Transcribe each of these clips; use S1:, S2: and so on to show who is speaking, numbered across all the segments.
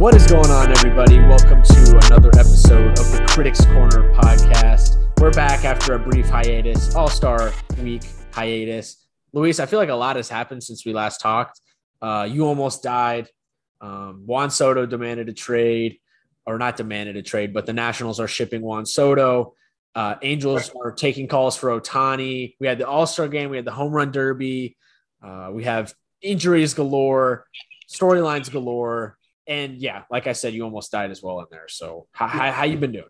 S1: What is going on, everybody? Welcome to another episode of the Critics Corner podcast. We're back after a brief hiatus, All Star Week hiatus. Luis, I feel like a lot has happened since we last talked. Uh, you almost died. Um, Juan Soto demanded a trade, or not demanded a trade, but the Nationals are shipping Juan Soto. Uh, Angels are taking calls for Ohtani. We had the All Star game. We had the Home Run Derby. Uh, we have injuries galore, storylines galore, and yeah, like I said, you almost died as well in there. So how how, how you been doing?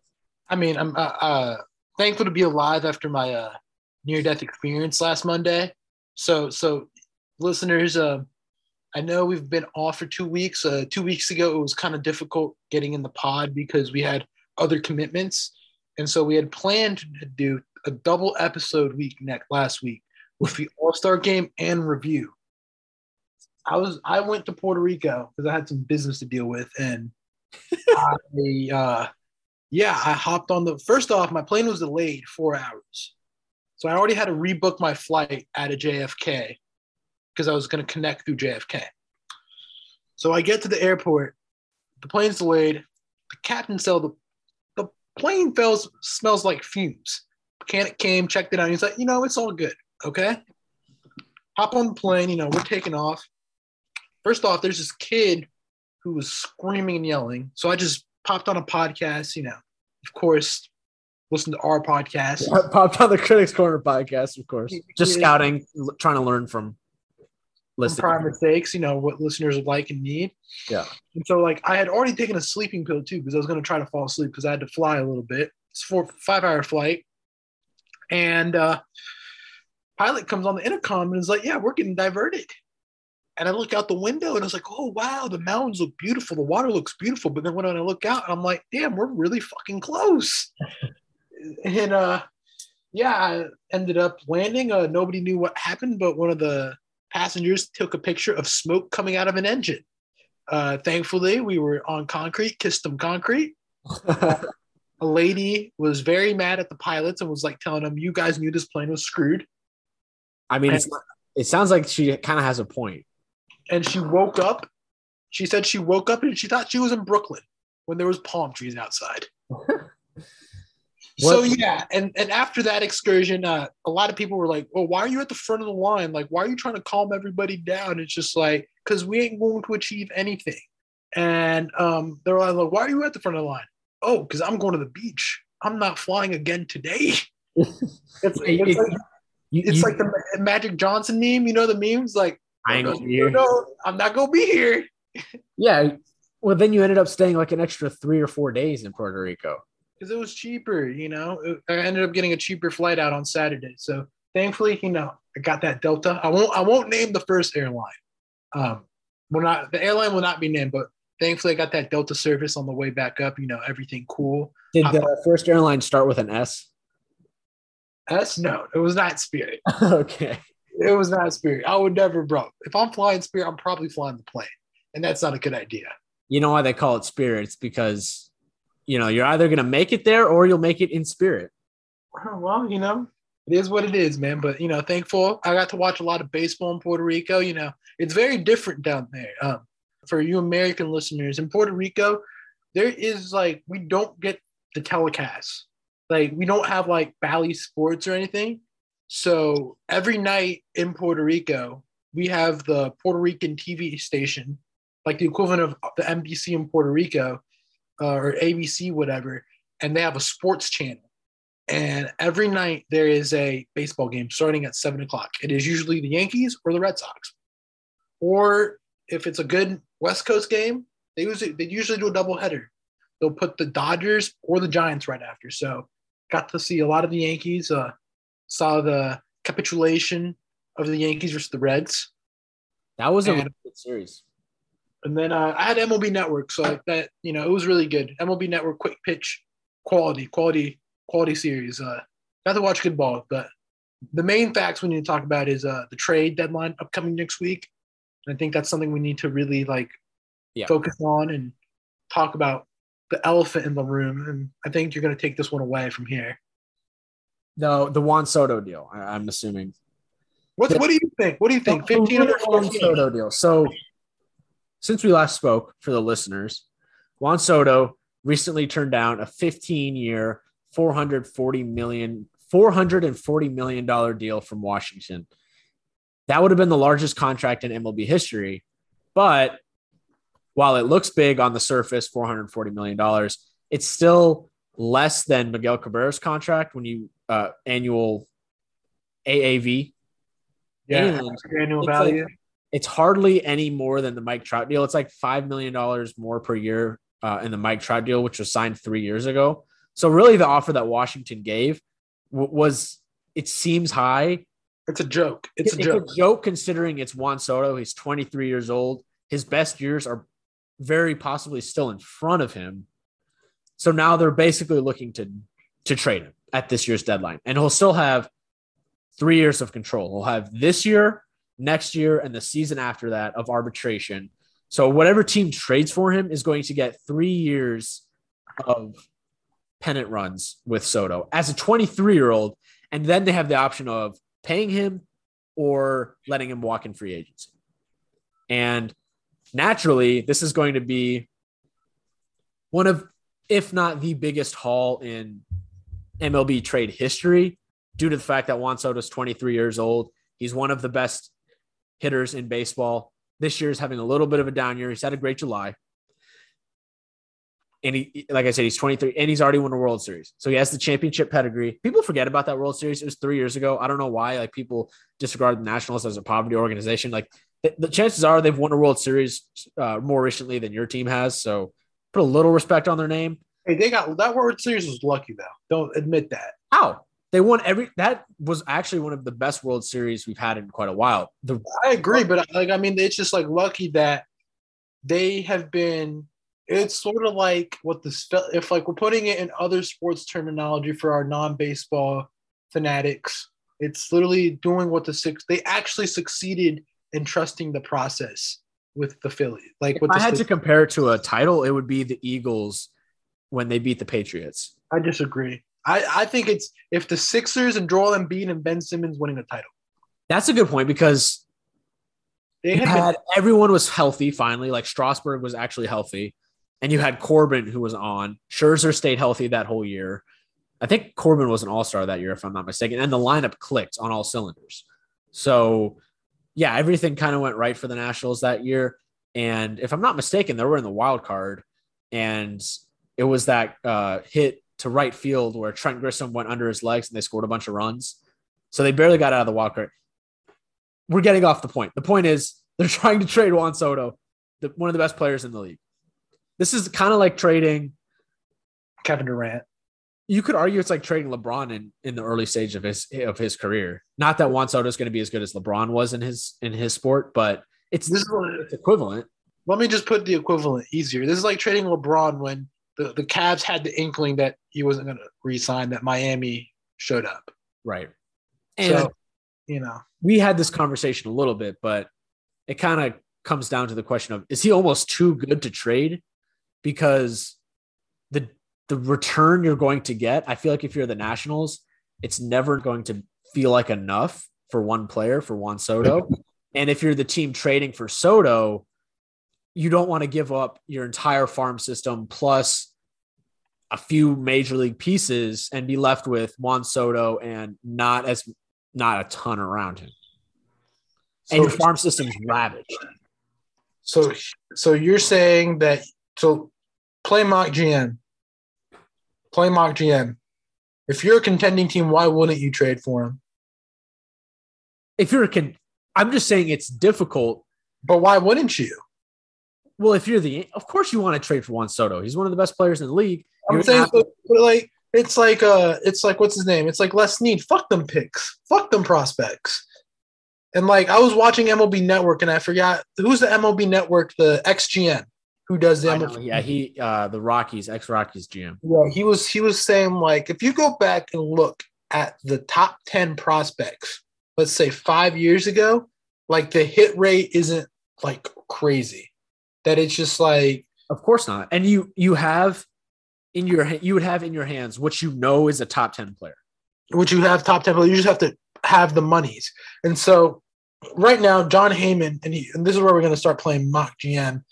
S2: I mean, I'm uh, uh, thankful to be alive after my uh, near death experience last Monday. So so listeners, uh, I know we've been off for two weeks. Uh, two weeks ago, it was kind of difficult getting in the pod because we had other commitments, and so we had planned to do a double episode week next last week with the All Star game and review. I was I went to Puerto Rico because I had some business to deal with, and I uh, yeah I hopped on the first off my plane was delayed four hours, so I already had to rebook my flight out of JFK because I was going to connect through JFK. So I get to the airport, the plane's delayed. The captain said the the plane feels smells like fumes. Mechanic came, checked it out. He's like, you know, it's all good. Okay. Hop on the plane. You know, we're taking off. First off, there's this kid who was screaming and yelling. So I just popped on a podcast. You know, of course, listen to our podcast.
S1: Popped on the Critics Corner podcast, of course. Just
S2: Yeah.
S1: scouting, l- trying to learn from
S2: Some
S1: listening.
S2: prior mistakes, you know, what listeners would like and need.
S1: Yeah.
S2: And so, like, I had already taken a sleeping pill too because I was going to try to fall asleep because I had to fly a little bit. It's four five hour flight, and uh, pilot comes on the intercom and is like, "Yeah, we're getting diverted." And I look out the window and I was like, "Oh wow, the mountains look beautiful, the water looks beautiful." But then when I look out, I'm like, "Damn, we're really fucking close." and uh, yeah, I ended up landing. Uh, nobody knew what happened, but one of the passengers took a picture of smoke coming out of an engine. Uh, thankfully, we were on concrete, kissed them concrete. A lady was very mad at the pilots and was like telling them, "You guys knew this plane was screwed."
S1: I mean, it's not, it sounds like she kind of has a point.
S2: And she woke up. She said she woke up and she thought she was in Brooklyn when there was palm trees outside. so yeah, and and after that excursion, uh, a lot of people were like, "Well, why are you at the front of the line? Like, why are you trying to calm everybody down?" It's just like because we ain't going to achieve anything. And um, they're like, "Why are you at the front of the line?" Oh, because I'm going to the beach. I'm not flying again today. It's, it's like it's like the Magic Johnson meme. You know the memes like,
S1: I ain't
S2: no,
S1: gonna be here.
S2: no, I'm not gonna be here.
S1: Yeah. Well, then you ended up staying like an extra three or four days in Puerto Rico.
S2: because it was cheaper. You know, I ended up getting a cheaper flight out on Saturday. So thankfully, you know, I got that Delta. I won't. I won't name the first airline. Um, will not. The airline will not be named, but thankfully, I got that Delta service on the way back up. You know, everything cool.
S1: Did the first airline start with an S?
S2: S no, it was not Spirit.
S1: okay.
S2: It was not Spirit. I would never, bro. If I'm flying Spirit, I'm probably flying the plane, and that's not a good idea.
S1: You know why they call it spirits? Because, you know, you're either going to make it there or you'll make it in spirit.
S2: Well, you know, it is what it is, man. But you know, thankful I got to watch a lot of baseball in Puerto Rico. You know, it's very different down there. Um, for you American listeners in Puerto Rico, there is like we don't get the telecast. Like we don't have like Bally Sports or anything. So every night in Puerto Rico, we have the Puerto Rican TV station, like the equivalent of the NBC in Puerto Rico uh, or ABC, whatever, and they have a sports channel and every night there is a baseball game starting at seven o'clock. It is usually the Yankees or the Red Sox, or if it's a good West Coast game, they usually they usually do a doubleheader. They'll put the Dodgers or the Giants right after. So got to see a lot of the Yankees. Uh, saw the capitulation of the Yankees versus the Reds,
S1: That was a
S2: And-
S1: good series.
S2: and then uh, I had MLB Network, so like that you know it was really good. MLB Network, quick pitch, quality, quality, quality series. Uh, got to watch good ball, but the main facts we need to talk about is uh, the trade deadline upcoming next week. I think that's something we need to really like
S1: Yeah.
S2: focus on and talk about the elephant in the room. And I think you're going to take this one away from here.
S1: The the Juan Soto deal. I, I'm assuming.
S2: What, what do you think? What do you think? 15 under
S1: Juan
S2: 14?
S1: Soto deal. So, since we last spoke for the listeners, Juan Soto recently turned down a 15 year, 440 million, 440 million dollar deal from Washington. That would have been the largest contract in MLB history. But while it looks big on the surface, $440 million, it's still less than Miguel Cabrera's contract when you uh, annual AAV.
S2: Yeah, annual
S1: it's
S2: value.
S1: like- it's hardly any more than the Mike Trout deal. It's like $5 million more per year uh, in the Mike Trout deal, which was signed three years ago. So, really, the offer that Washington gave w- was, it seems high.
S2: it's a joke. It's a
S1: It's
S2: joke.
S1: a joke considering it's Juan Soto. He's 23 years old. His best years are very possibly still in front of him. So now they're basically looking to to trade him at this year's deadline, and he'll still have three years of control. He'll have this year, next year, and the season after that of arbitration. So whatever team trades for him is going to get three years of pennant runs with Soto as a 23 year old, and then they have the option of paying him or letting him walk in free agency. And naturally, this is going to be one of, if not the biggest haul in MLB trade history, due to the fact that Juan Soto is 23 years old. He's one of the best hitters in baseball. This year is having a little bit of a down year. He's had a great July. And he, like I said, he's 23 and he's already won a World Series. So he has the championship pedigree. People forget about that World Series. It was three years ago. I don't know why. Like people disregard the Nationals as a poverty organization. Like the, the chances are they've won a World Series uh, more recently than your team has. So put a little respect on their name.
S2: Hey, they got that World Series was lucky though. Don't admit that.
S1: How? They won every that was actually one of the best World Series we've had in quite a while. The
S2: I agree, but like I mean, it's just like lucky that they have been. It's sort of like what the. If like we're putting it in other sports terminology for our non-baseball fanatics, it's literally doing what the six. They actually succeeded in trusting the process with the Phillies. Like
S1: if I had to compare it to a title, it would be the Eagles when they beat the Patriots.
S2: I disagree. I, I think it's if the Sixers and Joel Embiid and Ben Simmons winning a title.
S1: That's a good point because
S2: They
S1: you
S2: had, been-
S1: had everyone was healthy finally. Like Strasburg was actually healthy, and you had Corbin who was on. Scherzer stayed healthy that whole year. I think Corbin was an All Star that year, if I'm not mistaken, and the lineup clicked on all cylinders. So, yeah, everything kind of went right for the Nationals that year. And if I'm not mistaken, they were in the wild card, and it was that uh, hit to right field where Trent Grisham went under his legs and they scored a bunch of runs. So they barely got out of the wild card. We're getting off the point. The point is they're trying to trade Juan Soto, the, one of the best players in the league. This is kind of like trading.
S2: Kevin Durant.
S1: You could argue it's like trading LeBron in, in the early stage of his of his career. Not that Juan Soto is going to be as good as LeBron was in his in his sport, but it's,
S2: This is
S1: it's equivalent.
S2: let me just put the equivalent easier. This is like trading LeBron when the, the Cavs had the inkling that he wasn't going to resign, that Miami showed up.
S1: Right. And
S2: so, you know,
S1: we had this conversation a little bit, but it kind of comes down to the question of is he almost too good to trade? Because the the return you're going to get, I feel like if you're the Nationals, it's never going to feel like enough for one player for Juan Soto. and if you're the team trading for Soto, you don't want to give up your entire farm system plus a few major league pieces and be left with Juan Soto and not as not a ton around him. and your farm system's ravaged.
S2: so, so you're saying that, so play mock GM, play mock GM. If you're a contending team, why wouldn't you trade for him?
S1: If you're a con, I'm just saying it's difficult.
S2: But why wouldn't you?
S1: Well, if you're the, of course you want to trade for Juan Soto. He's one of the best players in the league.
S2: I'm saying,
S1: not-
S2: like, it's like, uh, it's like, what's his name? It's like Les Snead. Fuck them picks. Fuck them prospects. And like, I was watching MLB Network, and I forgot who's the MLB Network, the XGM, who does the
S1: know,
S2: MLB.
S1: yeah, he, uh, the Rockies, ex Rockies GM.
S2: Yeah, he was he was saying like, if you go back and look at the top ten prospects, let's say five years ago, like the hit rate isn't like crazy. That it's just like
S1: Of course not. And you, you have in your, you would have in your hands what you know is a top 10 player.
S2: which you have top 10 but you just have to have the monies and so right now Jon Heyman and, he, and this is where we're going to start playing mock gm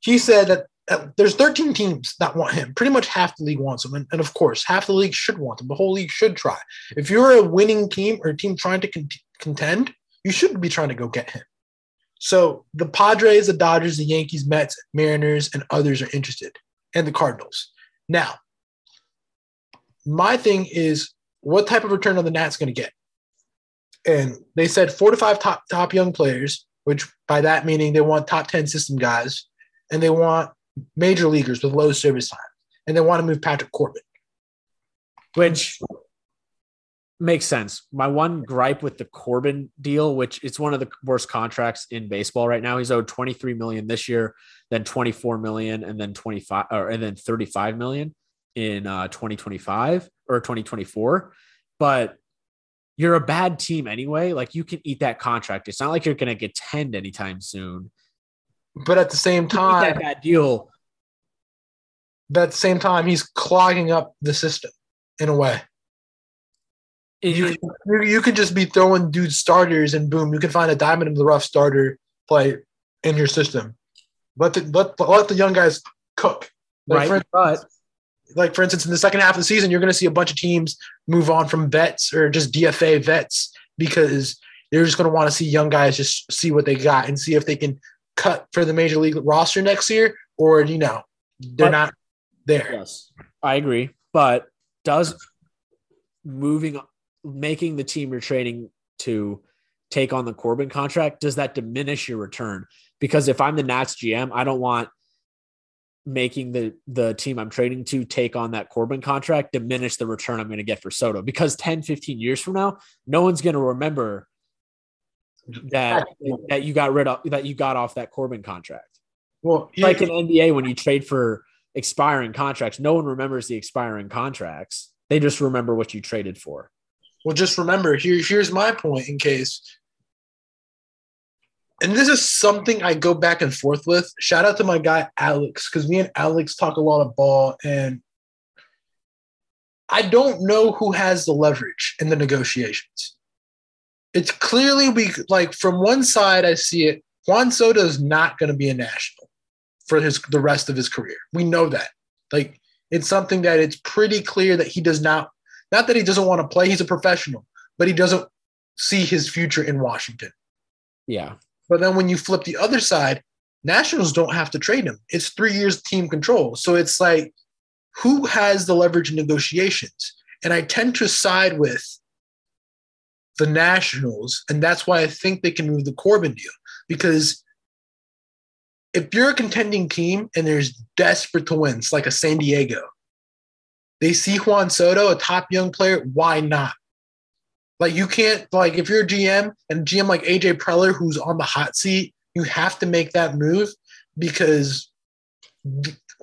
S2: he said that uh, there's 13 teams that want him. Pretty much half the league wants him, and, and of course, half the league should want him. The whole league should try. If you're a winning team or a team trying to con- contend, you shouldn't be trying to go get him. So the Padres, the Dodgers, the Yankees, Mets, Mariners, and others are interested, and the Cardinals. Now, my thing is, what type of return are the Nats going to get? And they said four to five top top young players, which by that meaning they want top ten system guys, and they want major leaguers with low service time, and they want to move Patrick Corbin.
S1: Which makes sense. My one gripe with the Corbin deal, which it's one of the worst contracts in baseball right now. He's owed 23 million this year, then 24 million, and then 25 or and then 35 million in uh, 2025 or 2024. But you're a bad team anyway. Like you can eat that contract. It's not like you're going to get 10 anytime soon.
S2: But at the same time,
S1: that bad deal.
S2: But at the same time, he's clogging up the system in a way. You, you, you can just be throwing dude starters and boom, you can find a diamond in the rough starter play in your system. Let the let, let the young guys cook.
S1: Like right, for
S2: but like for instance, in the second half of the season, you're going to see a bunch of teams move on from vets or just DFA vets because they're just going to want to see young guys just see what they got and see if they can cut for the major league roster next year or you know they're but, not there.
S1: Yes, I agree. But does moving making the team you're trading to take on the Corbin contract, does that diminish your return? Because if I'm the Nats GM, I don't want making the the team I'm trading to take on that Corbin contract diminish the return I'm going to get for Soto because 10 15 years from now no one's going to remember that that you got rid of that you got off that Corbin contract.
S2: Well,
S1: like in NBA when you trade for expiring contracts, no one remembers the expiring contracts. They just remember what you traded for.
S2: Well, just remember here. Here's my point in case. And this is something I go back and forth with. Shout out to my guy Alex because me and Alex talk a lot of ball, and I don't know who has the leverage in the negotiations. It's clearly we like from one side I see it. Juan Soto is not going to be a national for his the rest of his career. We know that. Like it's something that it's pretty clear that he does not not that he doesn't want to play, he's a professional, but he doesn't see his future in Washington.
S1: Yeah.
S2: But then when you flip the other side, Nationals don't have to trade him. It's three years team control. So it's like, who has the leverage in negotiations? And I tend to side with the Nationals. And that's why I think they can move the Corbin deal. Because if you're a contending team and there's desperate to win, it's like a San Diego, they see Juan Soto, a top young player. Why not? Like you can't like if you're a GM and a GM like AJ Preller who's on the hot seat, you have to make that move because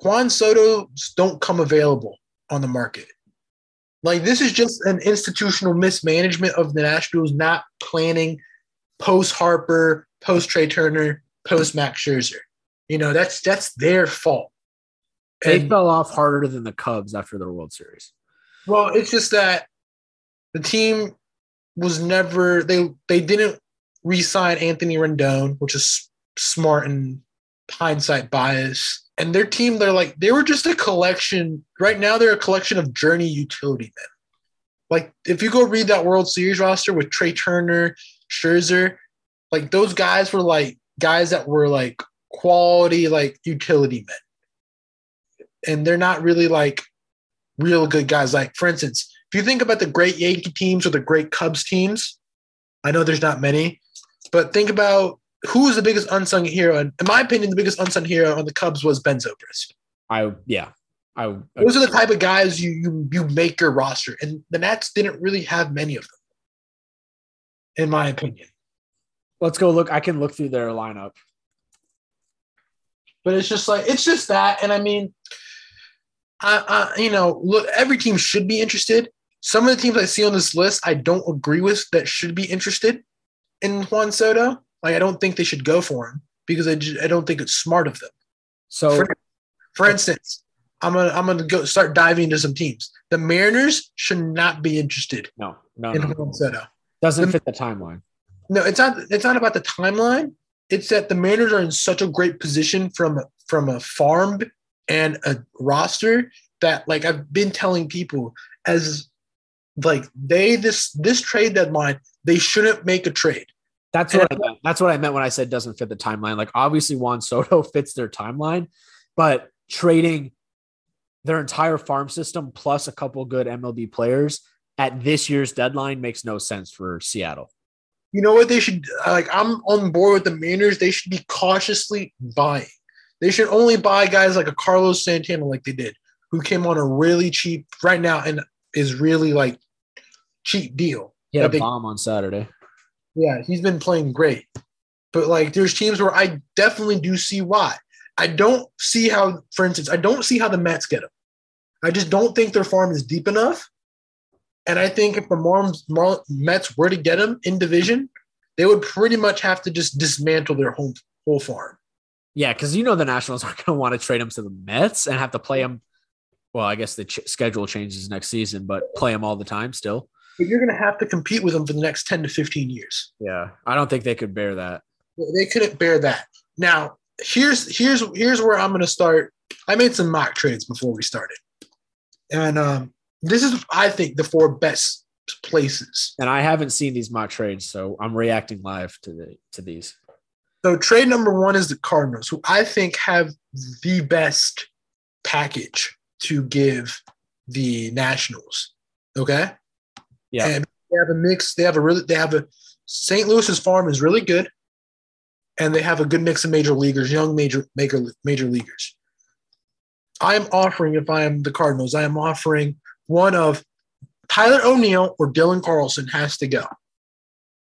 S2: Juan Soto don't come available on the market. Like this is just an institutional mismanagement of the Nationals not planning post Harper, post Trea Turner, post Max Scherzer. You know that's that's their fault.
S1: They and, fell off harder than the Cubs after their World Series.
S2: Well, it's just that the team was never they they didn't re-sign Anthony Rendon, which is smart and hindsight bias. And their team, they're like they were just a collection. Right now, they're a collection of journey utility men. Like if you go read that World Series roster with Trea Turner, Scherzer, like those guys were like guys that were like quality like utility men and they're not really like real good guys. Like, for instance, if you think about the great Yankee teams or the great Cubs teams, I know there's not many, but think about who is the biggest unsung hero. And in my opinion, the biggest unsung hero on the Cubs was Ben Zobrist.
S1: I yeah. I, I
S2: those are the type of guys you you you make your roster, and the Nats didn't really have many of them, in my opinion.
S1: Let's go look. I can look through their lineup,
S2: but it's just like it's just that, and I mean, I, I, you know, look, every team should be interested. Some of the teams I see on this list, I don't agree with that should be interested in Juan Soto. Like, I don't think they should go for him because I, just, I don't think it's smart of them.
S1: So,
S2: for, for instance, I'm gonna I'm gonna go start diving into some teams. The Mariners should not be interested.
S1: No, no,
S2: in
S1: no.
S2: Juan Soto.
S1: Doesn't the, fit the timeline.
S2: No, it's not. It's not about the timeline. It's that the Mariners are in such a great position from from a farm and a roster that like I've been telling people as like they this this trade deadline they shouldn't make a trade.
S1: That's what I meant. That's what I meant when I said doesn't fit the timeline. Like obviously Juan Soto fits their timeline, but trading their entire farm system plus a couple good MLB players at this year's deadline makes no sense for Seattle.
S2: You know what they should like? I'm on board with the Mariners. They should be cautiously buying. They should only buy guys like a Carlos Santana, like they did, who came on a really cheap right now and is really like cheap deal.
S1: He had a
S2: they-
S1: bomb on Saturday.
S2: Yeah, he's been playing great. But like there's teams where I definitely do see why. I don't see how, for instance, I don't see how the Mets get him. I just don't think their farm is deep enough. And I think if the Marlins, Mar- Mets were to get him in division, they would pretty much have to just dismantle their whole whole farm.
S1: Yeah, because you know the Nationals aren't going to want to trade him to the Mets and have to play him. Well, I guess the ch- schedule changes next season, but play him all the time still.
S2: But you're going to have to compete with them for the next 10 to 15 years.
S1: Yeah, I don't think they could bear that.
S2: They couldn't bear that. Now, here's here's here's where I'm going to start. I made some mock trades before we started, and um, this is I think the four best places.
S1: And I haven't seen these mock trades, so I'm reacting live to the to these.
S2: So trade number one is the Cardinals, who I think have the best package to give the Nationals. Okay.
S1: Yeah.
S2: And they have a mix. They have a really. They have a St. Louis's farm is really good, and they have a good mix of major leaguers, young major major major leaguers. I am offering, if I am the Cardinals, I am offering one of Tyler O'Neill or Dylan Carlson has to go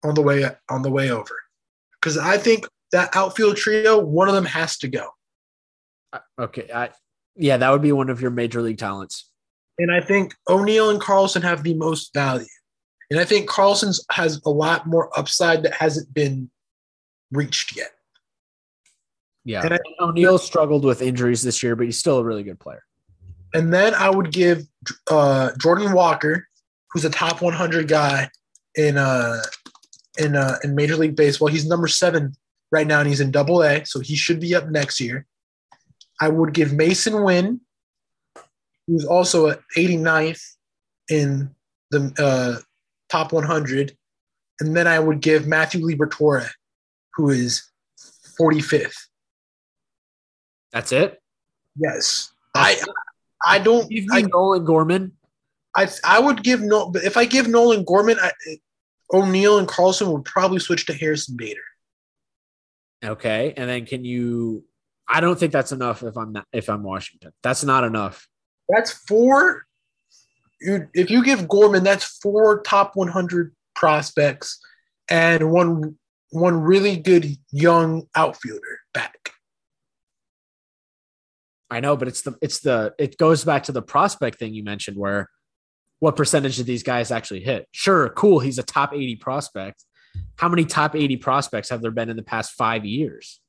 S2: on the way on the way over, because I think that outfield trio, one of them has to go,
S1: Okay, I yeah, that would be one of your major league talents.
S2: and I think O'Neill and Carlson have the most value, and I think Carlson's has a lot more upside that hasn't been reached yet.
S1: Yeah,
S2: And I-
S1: O'Neill struggled with injuries this year, but he's still a really good player.
S2: And then I would give uh, Jordan Walker, who's a top 100 guy in uh, in uh, in Major League Baseball. He's number seven right now, and he's in Double A, so he should be up next year. I would give Masyn Winn, who's also at 89th in the uh, top 100, and then I would give Matthew Liberatore, who is 45th.
S1: That's it.
S2: Yes, I I don't.
S1: Give
S2: I,
S1: me Nolan Gorman.
S2: I I would give no, but if I give Nolan Gorman, I, O'Neill and Carlson would probably switch to Harrison Bader.
S1: Okay, and then can you? I don't think that's enough. If I'm not, if I'm Washington, that's not enough.
S2: That's four. You, if you give Gorman, that's four top 100 prospects and one one really good young outfielder back.
S1: I know, but it's the it's the it goes back to the prospect thing you mentioned, where what percentage of these guys actually hit? Sure, cool, he's a top 80 prospect. How many top 80 prospects have there been in the past five years?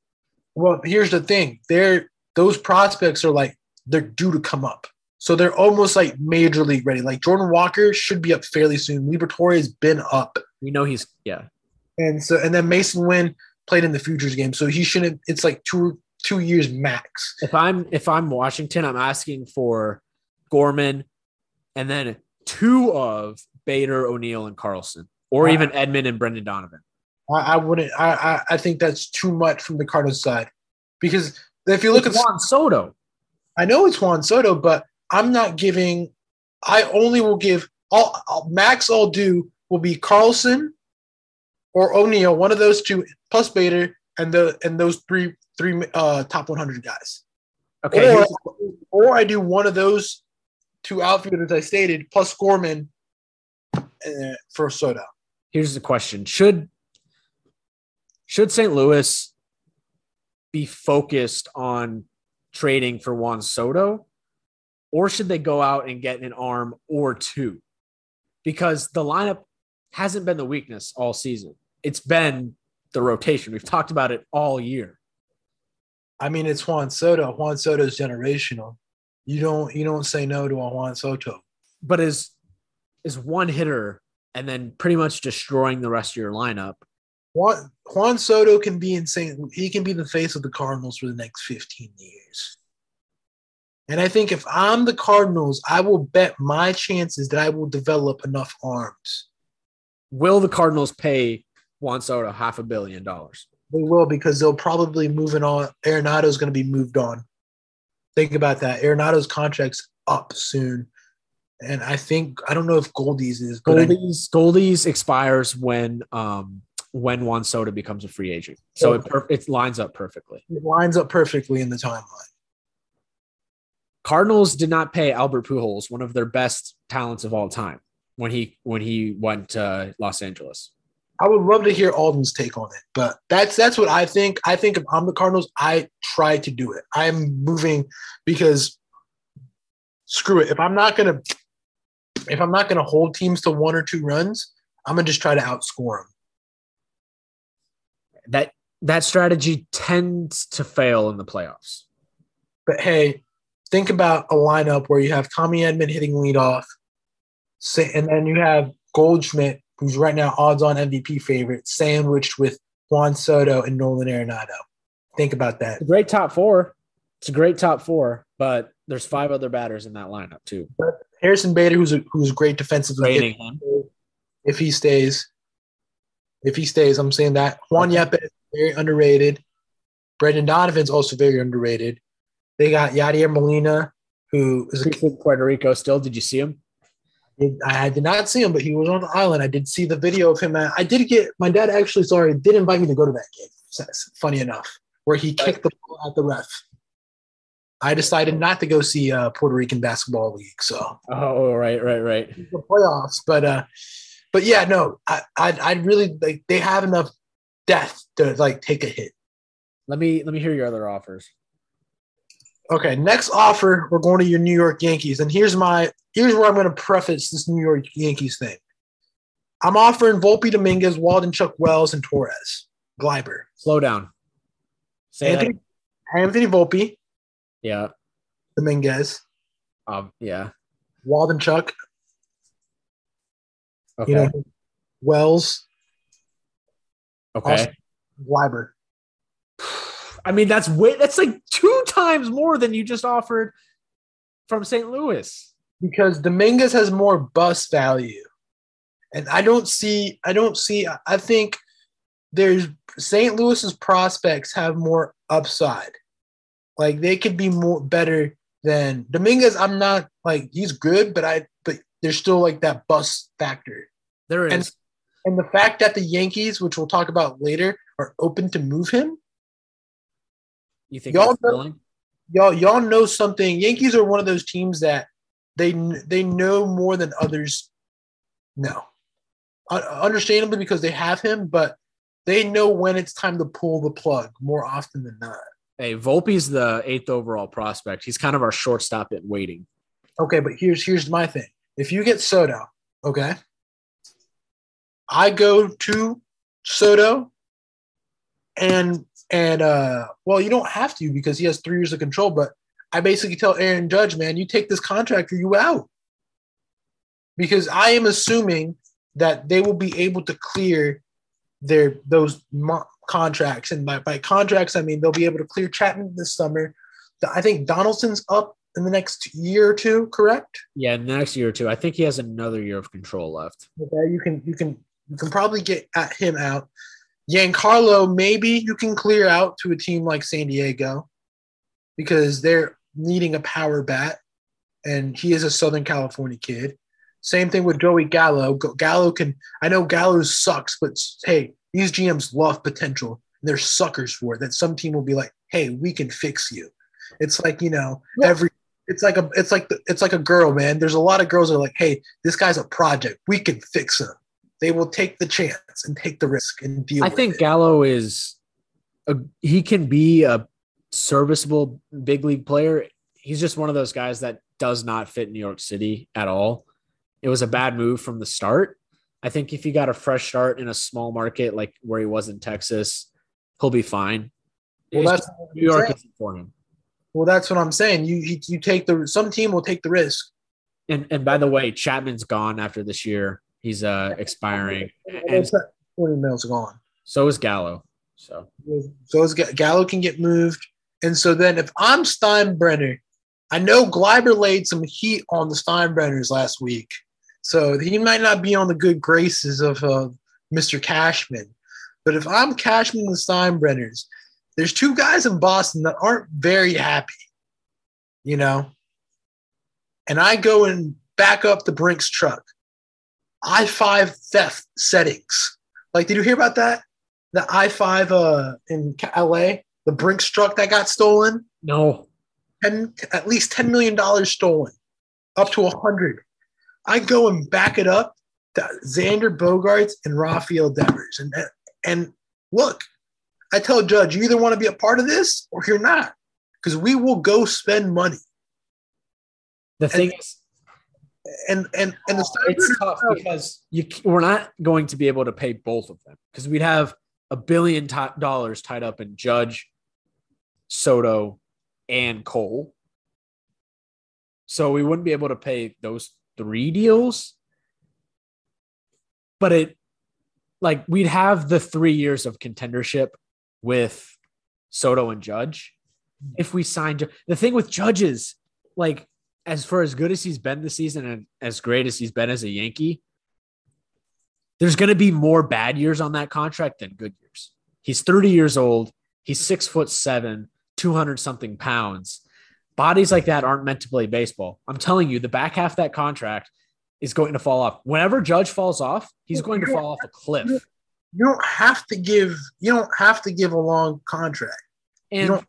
S2: Well, here's the thing: they're those prospects are like they're due to come up, so they're almost like major league ready. Like Jordan Walker should be up fairly soon. Liberatore has been up.
S1: We know he's yeah.
S2: and so and then Masyn Winn played in the futures game, so he shouldn't. It's like two two years max.
S1: If I'm if I'm Washington, I'm asking for Gorman and then two of Bader, O'Neill, and Carlson, or even Edman and Brendan Donovan.
S2: I, I wouldn't. I, I I think that's too much from the Cardinals side because if you look
S1: Look
S2: at,
S1: at Juan Soto.
S2: I know it's Juan Soto, but I'm not giving. I only will give all all- max. I'll do will be Carlson or O'Neill, one of those two, plus Bader, and the and those three three uh, top 100 guys.
S1: Okay,
S2: or, or I do one of those two outfielders I stated plus Gorman uh, for Soto.
S1: Here's the question: Should should St. Louis be focused on trading for Juan Soto, or should they go out and get an arm or two? Because the lineup hasn't been the weakness all season. It's been the rotation. We've talked about it all year.
S2: I mean, it's Juan Soto. Juan Soto's generational. You don't you don't say no to a Juan Soto.
S1: But is is one hitter and then pretty much destroying the rest of your lineup,
S2: Juan, Juan Soto can be insane. He can be the face of the Cardinals for the next 15 years. And I think if I'm the Cardinals, I will bet my chances that I will develop enough arms.
S1: Will the Cardinals pay Juan Soto half a billion dollars?
S2: They will because they'll probably move it on. Arenado is going to be moved on. Think about that. Arenado's contract's up soon. And I think I don't know if Goldie's is
S1: Goldie's Goldie's expires when um when Juan Soto becomes a free agent. So it, per- it lines up perfectly.
S2: It lines up perfectly in the timeline.
S1: Cardinals did not pay Albert Pujols, one of their best talents of all time, when he when he went to Los Angeles.
S2: I would love to hear Alden's take on it, but that's that's what I think. I think if I'm the Cardinals, I try to do it. I'm moving because screw it. If I'm not gonna if I'm not gonna hold teams to one or two runs, I'm gonna just try to outscore them.
S1: That that strategy tends to fail in the playoffs.
S2: But hey, think about a lineup where you have Tommy Edman hitting leadoff, and then you have Goldschmidt, who's right now odds-on MVP favorite, sandwiched with Juan Soto and Nolan Arenado. Think about that.
S1: It's a great top four. It's a great top four, but there's five other batters in that lineup too.
S2: But Harrison Bader, who's a, who's great defensively, if, if he stays, if he stays, I'm saying that Juan okay. Yepez is very underrated. Brendan Donovan's also very underrated. They got Yadier Molina, who is
S1: a, Puerto Rico still. Did you see him?
S2: I did not see him, but he was on the island. I did see the video of him. I did get my dad actually. Sorry, did invite me to go to that game. Funny enough, where he kicked the ball at the ref. I decided not to go see uh, Puerto Rican basketball league. So
S1: oh right, right, right.
S2: The playoffs, but uh, but yeah, no, I I, I really like they have enough depth to like take a hit.
S1: Let me let me hear your other offers.
S2: Okay, next offer, we're going to your New York Yankees, and here's my here's where I'm going to preface this New York Yankees thing. I'm offering Volpe Dominguez, Waldichuk Wells, and Torres. Gleyber.
S1: Slow down.
S2: Say Anthony, Anthony Volpe.
S1: Yeah.
S2: Dominguez.
S1: Um, yeah.
S2: Waldichuk.
S1: Okay.
S2: You know, Wells.
S1: Okay.
S2: Gleyber.
S1: I mean, that's way that's like two times more than you just offered from St. Louis.
S2: Because Dominguez has more bus value. And I don't see, I don't see, I think there's St. Louis's prospects have more upside. Like they could be more better than Dominguez. I'm not like he's good, but I but there's still like that bus factor.
S1: There is.
S2: And, and the fact that the Yankees, which we'll talk about later, are open to move him
S1: you think y'all
S2: know, y'all y'all know something? Yankees are one of those teams that they they know more than others know. understandably because they have him, but they know when it's time to pull the plug more often than not.
S1: Hey, Volpe's the eighth overall prospect. He's kind of our shortstop at waiting.
S2: Okay, but here's here's my thing. If you get Soto, okay, I go to Soto and and uh, well, you don't have to because he has three years of control. But I basically tell Aaron Judge, man, you take this contract or you out. Because I am assuming that they will be able to clear their those contracts, and by, by contracts I mean they'll be able to clear Chapman this summer. I think Donaldson's up in the next year or two, correct?
S1: Yeah, next year or two. I think he has another year of control left.
S2: Okay, you can you can you can probably get at him out. Giancarlo, maybe you can clear out to a team like San Diego because they're needing a power bat, and he is a Southern California kid. Same thing with Joey Gallo. Gallo can, I know Gallo sucks, but hey, these GMs love potential. And they're suckers for it. That some team will be like, hey, we can fix you. It's like, you know, yeah. every, it's like a, it's like, the, it's like a girl, man. There's a lot of girls that are like, hey, this guy's a project. We can fix him they will take the chance and take the risk and deal.
S1: I think it. Gallo is a, he can be a serviceable big league player. He's just one of those guys that does not fit New York City at all. It was a bad move from the start. I think if he got a fresh start in a small market like where he was in Texas, he'll be fine.
S2: Well, that's
S1: New York is for him.
S2: Well, that's what I'm saying. You you take the some team will take the risk.
S1: And and by the way, Chapman's gone after this year. He's uh expiring. And,
S2: Twenty mils gone.
S1: So is Gallo. So
S2: so is Gallo can get moved. And so then if I'm Steinbrenner, I know Gleyber laid some heat on the Steinbrenners last week. So he might not be on the good graces of uh, Mr. Cashman. But if I'm Cashman the Steinbrenners, there's two guys in Boston that aren't very happy, you know? And I go and back up the Brinks truck. I 5 theft settings. Like, did you hear about that? The I 5 uh, in LA, the Brinks truck that got stolen?
S1: No.
S2: 10, at least $10 million stolen, up to 100 I go and back it up to Xander Bogaerts and Rafael Devers. And, and look, I tell Judge, you either want to be a part of this or you're not, because we will go spend money.
S1: The thing and, is,
S2: and and and the
S1: it's tough because you we're not going to be able to pay both of them because we'd have a billion t- dollars tied up in Judge, Soto, and Cole. So we wouldn't be able to pay those three deals. But it like we'd have the three years of contendership with Soto and Judge if we signed the thing with judges, like as for as good as he's been this season and as great as he's been as a Yankee, there's going to be more bad years on that contract than good years. He's 30 years old. He's six foot seven, 200 something pounds bodies like that aren't meant to play baseball. I'm telling you, the back half of that contract is going to fall off. Whenever Judge falls off, he's going to fall off a cliff.
S2: You don't have to give you don't have to give a long contract. And you, don't,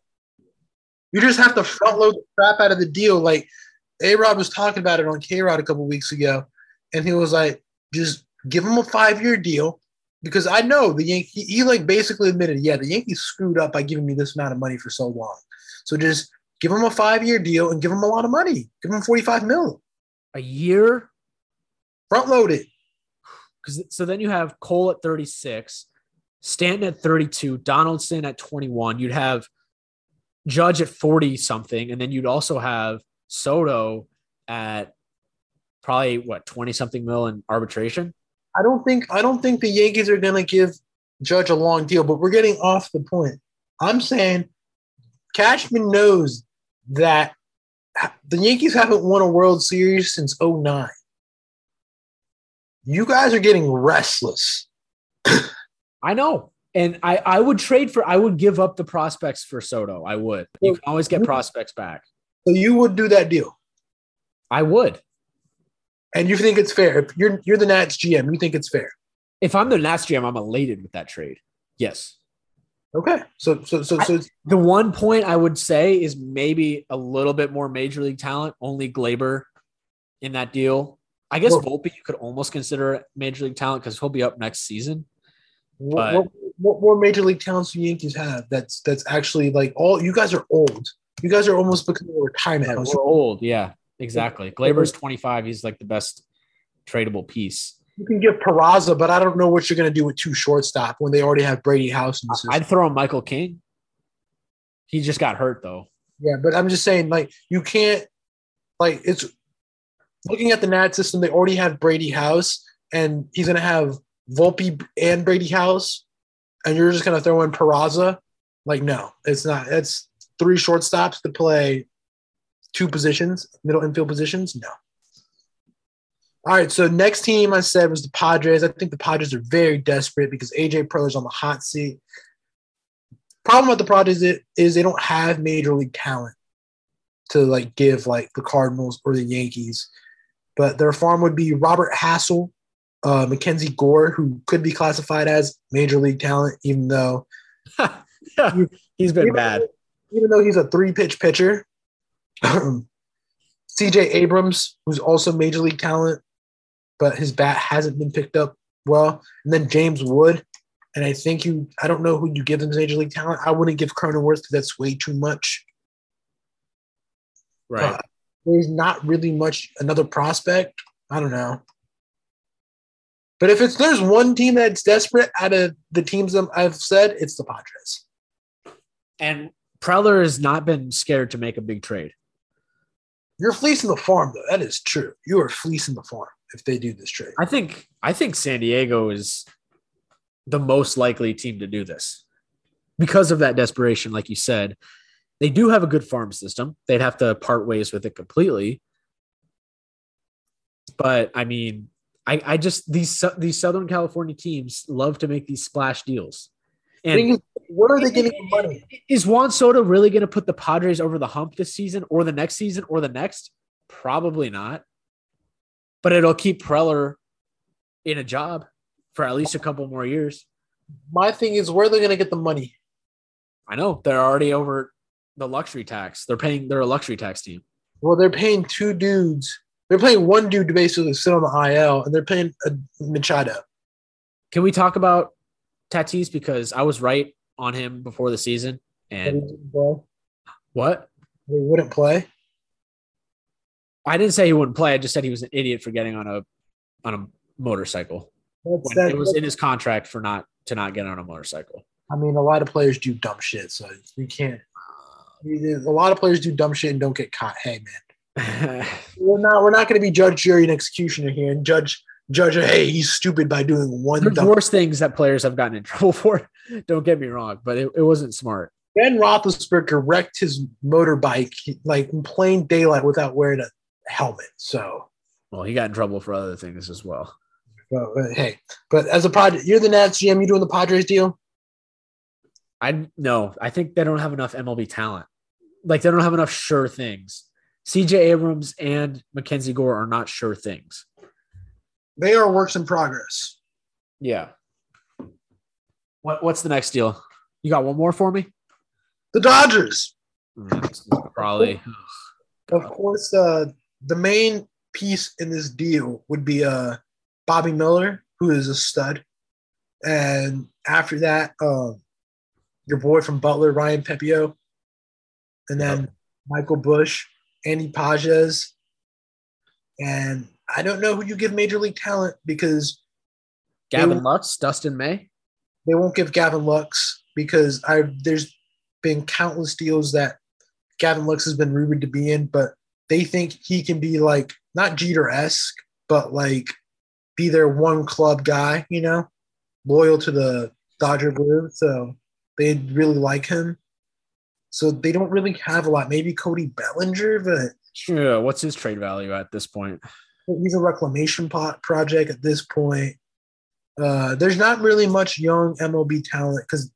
S2: you just have to front load the crap out of the deal. Like A Rod was talking about it on K Rod a couple weeks ago, and he was like, just give him a five year deal. Because I know the Yankee, he like basically admitted, yeah, the Yankees screwed up by giving me this amount of money for so long. So just Give him a five year deal and give him a lot of money. Give him 45 mil.
S1: A year?
S2: Front loaded.
S1: Because so then you have Cole at 36, Stanton at 32, Donaldson at 21. You'd have Judge at 40 something, and then you'd also have Soto at probably what 20 something mil in arbitration.
S2: I don't think I don't think the Yankees are gonna give Judge a long deal, but we're getting off the point. I'm saying Cashman knows that the Yankees haven't won a World Series since 09. You guys are getting restless.
S1: I know. And I, I would trade for, I would give up the prospects for Soto. I would. You can always get prospects back.
S2: So you would do that deal?
S1: I would.
S2: And you think it's fair? If you're you're the Nats GM, you think it's fair?
S1: If I'm the Nats GM, I'm elated with that trade. Yes.
S2: Okay. So so so so
S1: I, the one point I would say is maybe a little bit more major league talent, only Gleyber in that deal. I guess well, Volpe you could almost consider major league talent because he'll be up next season.
S2: What, what, what, more major league talents do Yankees have? That's that's actually like all you guys are old. You guys are almost becoming a retirement.
S1: Yeah, we're old, yeah, exactly. Gleyber's 25. He's like the best tradable piece.
S2: You can give Peraza, but I don't know what you're going to do with two shortstop when they already have Brady House. In the
S1: system. I'd throw in Michael King. He just got hurt though.
S2: Yeah, but I'm just saying, like, you can't, like, it's looking at the Nat system. They already have Brady House, and he's going to have Volpe and Brady House, and you're just going to throw in Peraza. Like, no, it's not. It's three shortstops to play two positions, middle infield positions. No. All right, so next team I said was the Padres. I think the Padres are very desperate because AJ Preller's on the hot seat. Problem with the Padres is they don't have major league talent to like give like the Cardinals or the Yankees, but their farm would be Robert Hassell, uh, Mackenzie Gore, who could be classified as major league talent, even though
S1: yeah, he's been
S2: even
S1: bad.
S2: Though, even though he's a three pitch pitcher. CJ Abrams, who's also major league talent, but his bat hasn't been picked up well. And then James Wood, and I think you, I don't know who you give them major league talent. I wouldn't give Cronenworth because that's way too much.
S1: Right. Uh,
S2: there's not really much another prospect. I don't know. But if it's there's one team that's desperate out of the teams that I've said, it's the Padres.
S1: And Preller has not been scared to make a big trade.
S2: You're fleecing the farm, though. That is true. You are fleecing the farm if they do this trade.
S1: I think I think San Diego is the most likely team to do this because of that desperation. Like you said, they do have a good farm system. They'd have to part ways with it completely. But I mean, I, I just these these Southern California teams love to make these splash deals. And
S2: where are they getting the money?
S1: Is Juan Soto really going to put the Padres over the hump this season or the next season or the next? Probably not. But it'll keep Preller in a job for at least a couple more years.
S2: My thing is, where they're they going to get the money?
S1: I know they're already over the luxury tax. They're paying. They're a luxury tax team.
S2: Well, they're paying two dudes. They're paying one dude to basically sit on the IL, and they're paying a Machado.
S1: Can we talk about Tatis because I was right on him before the season. And what?
S2: He wouldn't play.
S1: I didn't say he wouldn't play. I just said he was an idiot for getting on a on a motorcycle. That, it was in his contract for not to not get on a motorcycle.
S2: I mean, a lot of players do dumb shit, so you can't. A lot of players do dumb shit and don't get caught. Hey, man, we're not we're not going to be judge, jury, and executioner here and judge judge. Hey, he's stupid by doing one.
S1: There's dumb- worse things that players have gotten in trouble for. Don't get me wrong, but it, it wasn't smart.
S2: Ben Roethlisberger wrecked his motorbike like in plain daylight without wearing a helmet. So,
S1: well, he got in trouble for other things as well.
S2: Well, hey, but as a pod, you're the Nats GM. You doing the Padres deal?
S1: I no. I think they don't have enough MLB talent. Like they don't have enough sure things. CJ Abrams and Mackenzie Gore are not sure things.
S2: They are works in progress.
S1: Yeah. What What's the next deal? You got one more for me?
S2: The Dodgers.
S1: Mm, probably.
S2: of course, uh, the main piece in this deal would be uh, Bobby Miller, who is a stud, and after that, uh, your boy from Butler, Ryan Pepiot, and then yep. Michael Busch, Andy Pages, and I don't know who you give major league talent because
S1: Gavin Lux, Dustin May.
S2: They won't give Gavin Lux because I there's been countless deals that Gavin Lux has been rumored to be in, but they think he can be like not Jeter esque, but like be their one club guy, you know, loyal to the Dodger blue. So they really like him. So they don't really have a lot. Maybe Cody Bellinger, but
S1: yeah, what's his trade value at this point?
S2: he's a reclamation pot project at this point. Uh, there's not really much young MLB talent because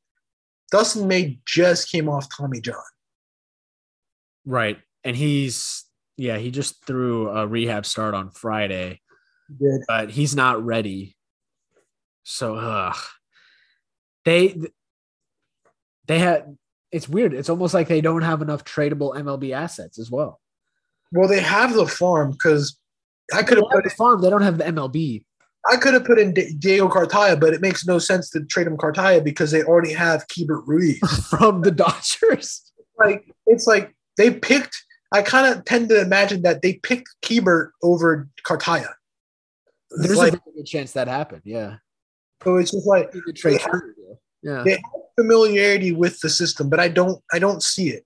S2: Dustin May just came off Tommy John.
S1: Right. And he's, yeah, he just threw a rehab start on Friday,
S2: he
S1: but he's not ready. So, uh, they, they had, it's weird. It's almost like they don't have enough tradable MLB assets as well.
S2: Well, they have the farm because I could have put
S1: the farm. They don't have the MLB.
S2: I could have put in Diego Cartaya, but it makes no sense to trade him Cartaya because they already have Keibert Ruiz
S1: from the Dodgers.
S2: Like it's like they picked. I kind of tend to imagine that they picked Keibert over Cartaya.
S1: There's like, a good chance that happened. Yeah.
S2: So it's just like
S1: the trade. Yeah.
S2: They have familiarity with the system, but I don't. I don't see it.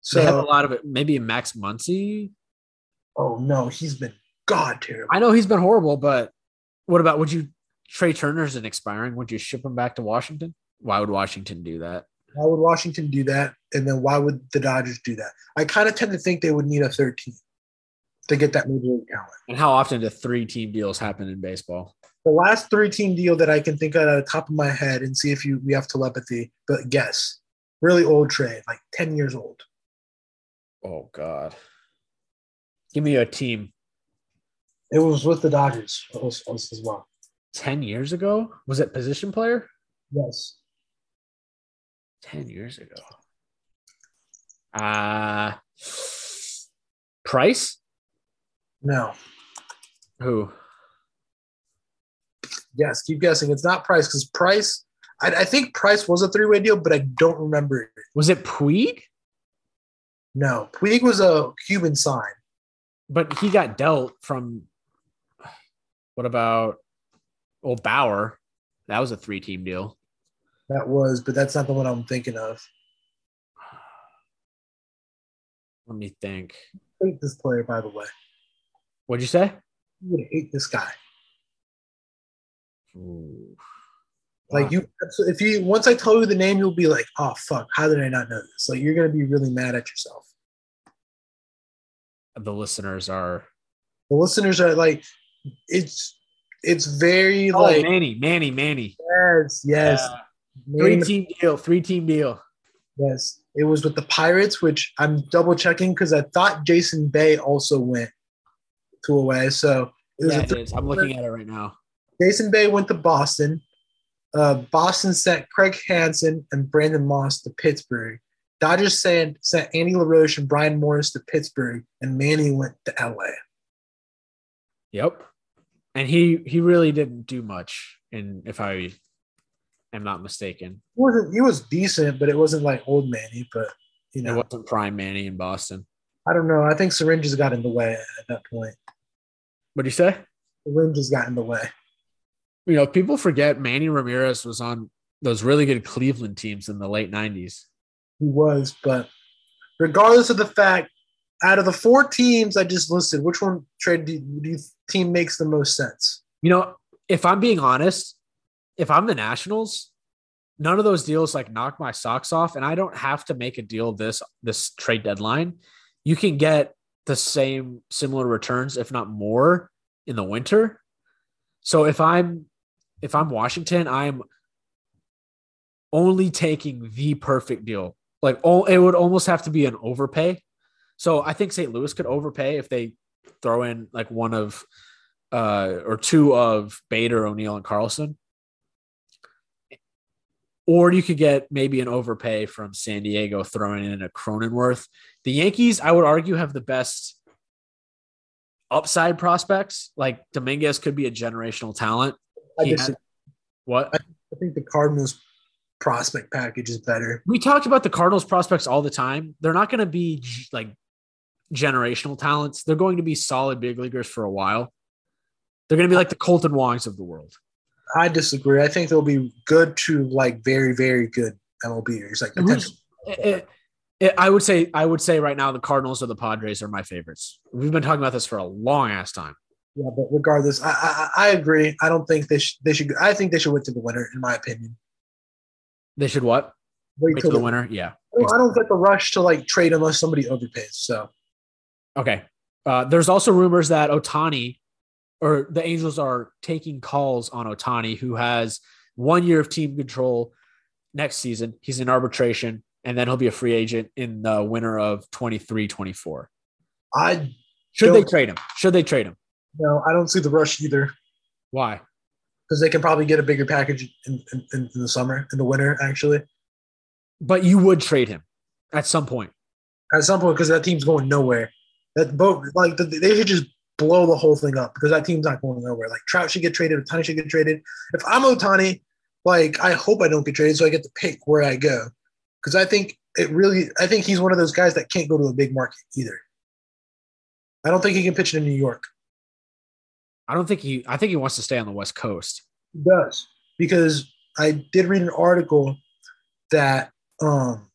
S1: So they have a lot of it. Maybe Max Muncy.
S2: Oh no, he's been god terrible.
S1: I know he's been horrible, but what about would you Trea Turner's an expiring? Would you ship him back to Washington? Why would Washington do that?
S2: Why would Washington do that? And then why would the Dodgers do that? I kind of tend to think they would need a third team to get that major league talent.
S1: And how often do three team deals happen in baseball?
S2: The last three team deal that I can think of at the top of my head and see if you we have telepathy, but guess. Really old trade, like 10 years old.
S1: Oh God. Give me a team.
S2: It was with the Dodgers as well.
S1: 10 years ago? Was it position player?
S2: Yes.
S1: 10 years ago. Uh Price?
S2: No.
S1: Who?
S2: Yes, keep guessing. It's not Price because Price, I, I, think Price was a three way deal, but I don't remember.
S1: Was it Puig?
S2: No, Puig was a Cuban sign.
S1: But he got dealt from what about old Bauer? That was a three team deal.
S2: That was, but that's not the one I'm thinking of.
S1: Let me think.
S2: I hate this player, by the way.
S1: What'd you say?
S2: You would hate this guy.
S1: Ooh.
S2: Like
S1: Wow.
S2: you, if you once I tell you the name, you'll be like, "Oh fuck, how did I not know this?" Like you're gonna be really mad at yourself.
S1: The listeners are
S2: The listeners are like, it's it's very
S1: oh
S2: like
S1: Manny, Manny, Manny.
S2: yes, yes,
S1: Yeah. Three team deal, three team deal.
S2: yes. It was with the Pirates, which I'm double checking because I thought Jason Bay also went to away. So it was
S1: Yeah, it is. I'm looking at it right now.
S2: Jason Bay went to Boston. Uh, Boston sent Craig Hansen and Brandon Moss to Pittsburgh. Dodgers sent, sent Andy LaRoche and Bryan Morris to Pittsburgh, and Manny went to LA.
S1: Yep. And he he really didn't do much. And if I am not mistaken,
S2: He wasn't he was decent, but it wasn't like old Manny. But you
S1: it
S2: know,
S1: wasn't prime Manny in Boston.
S2: I don't know. I think syringes got in the way at that point.
S1: What do you say?
S2: Syringes got in the way.
S1: You know, people forget Manny Ramirez was on those really good Cleveland teams in the late '90s.
S2: He was, but regardless of the fact, out of the four teams I just listed, which one trade do you, do you team makes the most sense?
S1: You know, if I'm being honest, if I'm the Nationals, none of those deals like knock my socks off, and I don't have to make a deal this this trade deadline. You can get the same similar returns, if not more, in the winter. So if I'm if I'm Washington, I'm only taking the perfect deal. Like oh, it would almost have to be an overpay. So I think St. Louis could overpay if they throw in like one of uh or two of Bader, O'Neill, and Carlson. Or you could get maybe an overpay from San Diego throwing in a Cronenworth. The Yankees, I would argue, have the best upside prospects. Like Dominguez could be a generational talent.
S2: I
S1: had- what?
S2: I think the Cardinals prospect package is better.
S1: we talked about the Cardinals prospects all the time. They're not going to be like generational talents. They're going to be solid big leaguers for a while. They're going to be like the Kolten Wongs of the world.
S2: I disagree. I think they'll be good to like very, very good MLBers, like potential.
S1: It- it- I would say I would say right now the Cardinals or the Padres are my favorites. We've been talking about this for a long ass time.
S2: Yeah, but regardless, I, I I agree. I don't think they should. They should. I think they should wait to the winter, in my opinion.
S1: They should what?
S2: Wait
S1: Wait
S2: till
S1: the winter. Yeah.
S2: I don't- I don't get the rush to like trade unless somebody overpays. So
S1: Okay. Uh, there's also rumors that Ohtani or the Angels are taking calls on Ohtani, who has one year of team control next season. He's in arbitration, and then he'll be a free agent in the winter of 23 24.
S2: I
S1: Should they trade him? Should they trade him?
S2: no, I don't see the rush either
S1: Why?
S2: because they can probably get a bigger package in, in, in the summer, in the winter, actually.
S1: But you would trade him at some point.
S2: At some point, because that team's going nowhere. That boat, like they should just blow the whole thing up because that team's not going nowhere. Like Trout should get traded, Ohtani should get traded. If I'm Ohtani, like I hope I don't get traded so I get to pick where I go because I think it really. I think he's one of those guys that can't go to a big market either. I don't think he can pitch in New York.
S1: I don't think he, I think he wants to stay on the West Coast.
S2: He does because I did read an article that um,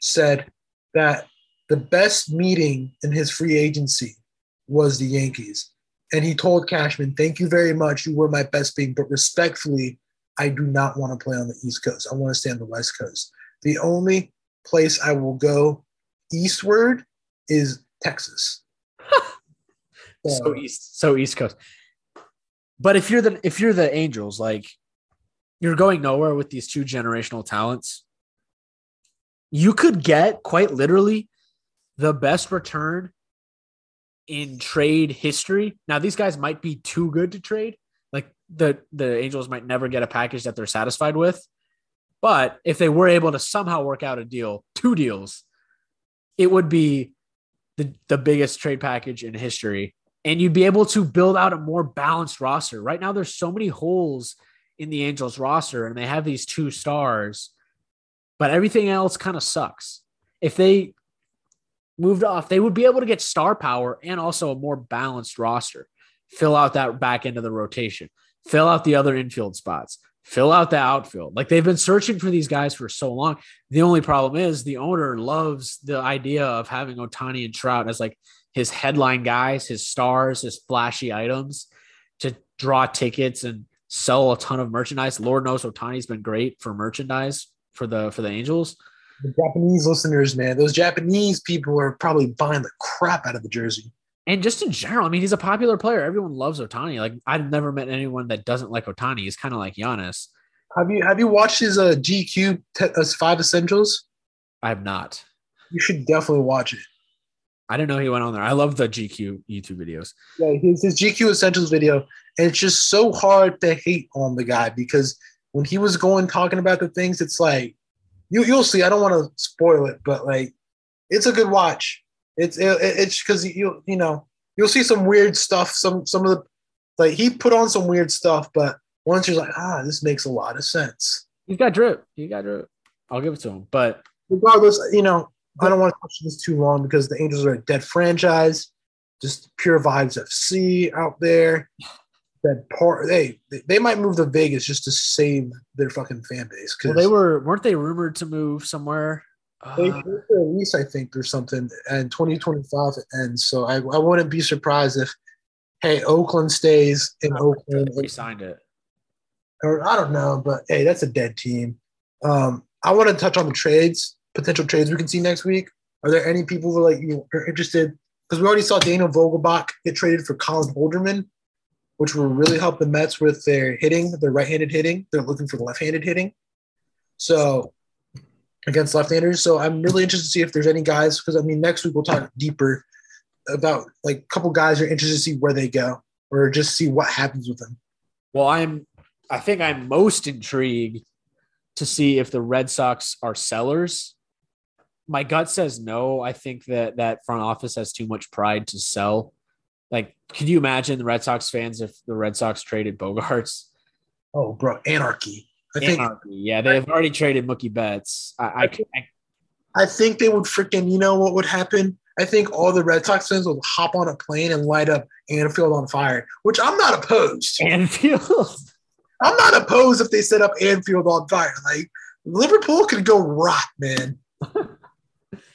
S2: said that the best meeting in his free agency was the Yankees, and he told Cashman, "Thank you very much. You were my best being, but respectfully, I do not want to play on the East Coast. I want to stay on the West Coast. The only place I will go eastward is Texas."
S1: so east so east coast but if you're the if you're the angels like you're going nowhere with these two generational talents you could get quite literally the best return in trade history now these guys might be too good to trade like the the angels might never get a package that they're satisfied with but if they were able to somehow work out a deal two deals it would be the, the biggest trade package in history and you'd be able to build out a more balanced roster. Right now, there's so many holes in the Angels roster, and they have these two stars, but everything else kind of sucks. If they moved off, they would be able to get star power and also a more balanced roster. Fill out that back end of the rotation, fill out the other infield spots, fill out the outfield. Like they've been searching for these guys for so long. The only problem is the owner loves the idea of having Ohtani and Trout as like his headline guys, his stars, his flashy items to draw tickets and sell a ton of merchandise. Lord knows Ohtani's been great for merchandise for the for the Angels.
S2: The Japanese listeners, man, those Japanese people are probably buying the crap out of the jersey.
S1: And just in general, I mean, he's a popular player. Everyone loves Ohtani. Like I've never met anyone that doesn't like Ohtani. He's kind of like Giannis.
S2: Have you have you watched his uh, GQ te- uh, five essentials?
S1: I have not.
S2: You should definitely watch it.
S1: I didn't know he went on there. I love the GQ YouTube videos.
S2: Yeah, his, his GQ essentials video, and it's just so hard to hate on the guy because when he was going talking about the things, it's like you you'll see. I don't want to spoil it, but like it's a good watch. It's it, it's because you you know you'll see some weird stuff. Some some of the like he put on some weird stuff, but once you're like, ah, this makes a lot of sense.
S1: He's got drip. He got drip. I'll give it to him. But
S2: regardless, you know, I don't want to touch this too long because the Angels are a dead franchise. Just pure vibes FC out there. That part, they they might move to Vegas just to save their fucking fan base.
S1: Well, they were weren't they rumored to move somewhere?
S2: They uh, their lease, I think, or something, and 2025 ends. So I, I wouldn't be surprised if, hey, Oakland stays in Oakland.
S1: We signed it.
S2: Or I don't know, but hey, that's a dead team. Um, I want to touch on the trades, potential trades we can see next week. Are there any people who are like you are interested? Because we already saw Daniel Vogelbach get traded for Colin Holderman, which will really help the Mets with their hitting, their right-handed hitting. They're looking for the left-handed hitting. So against left-handers. So I'm really interested to see if there's any guys because I mean next week we'll talk deeper about like a couple guys are interested to see where they go or just see what happens with them.
S1: Well, I'm I think I'm most intrigued to see if the Red Sox are sellers. My gut says no. I think that that front office has too much pride to sell. Like, can you imagine the Red Sox fans if the Red Sox traded Bogaerts?
S2: Oh, bro, anarchy.
S1: I think, anarchy. Yeah, they've already traded Mookie Betts. I, I, I,
S2: I think they would freaking. You know what would happen? I think all the Red Sox fans will hop on a plane and light up Anfield on fire, which I'm not opposed.
S1: Anfield.
S2: I'm not opposed if they set up Anfield on fire. Like Liverpool could go rot, man.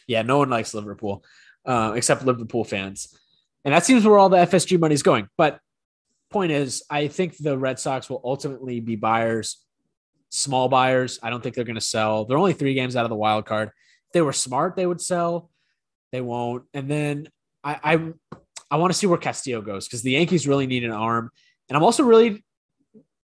S1: yeah, no one likes Liverpool uh, except Liverpool fans, and that seems where all the FSG money is going. But point is, I think the Red Sox will ultimately be buyers, small buyers. I don't think they're going to sell. They're only three games out of the wild card. If they were smart, they would sell. They won't. And then I I, I want to see where Castillo goes because the Yankees really need an arm, and I'm also really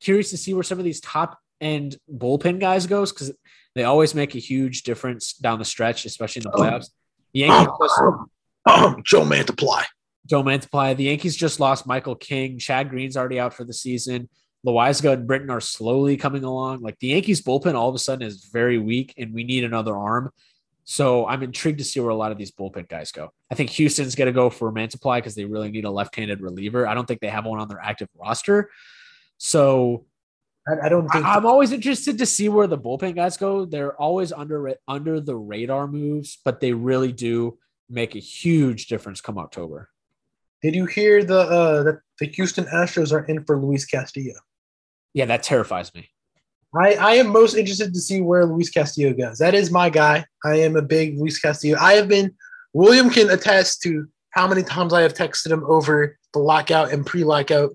S1: curious to see where some of these top end bullpen guys goes because they always make a huge difference down the stretch, especially in the oh. playoffs. The Yankees just,
S2: Joe Mantiply.
S1: Joe Mantiply. The Yankees just lost Michael King. Chad Green's already out for the season. Loaisiga and Britton are slowly coming along. Like the Yankees bullpen all of a sudden is very weak, and we need another arm. So I'm intrigued to see where a lot of these bullpen guys go. I think Houston's going to go for Mantiply because they really need a left-handed reliever. I don't think they have one on their active roster. So
S2: I, I don't think
S1: I, am always interested to see where the bullpen guys go. They're always under under the radar moves, but they really do make a huge difference come October.
S2: Did you hear the uh, that the Houston Astros are in for Luis Castillo?
S1: Yeah, that terrifies me.
S2: I, I am most interested to see where Luis Castillo goes. That is my guy. I am a big Luis Castillo. I have been William can attest to how many times I have texted him over the lockout and pre-lockout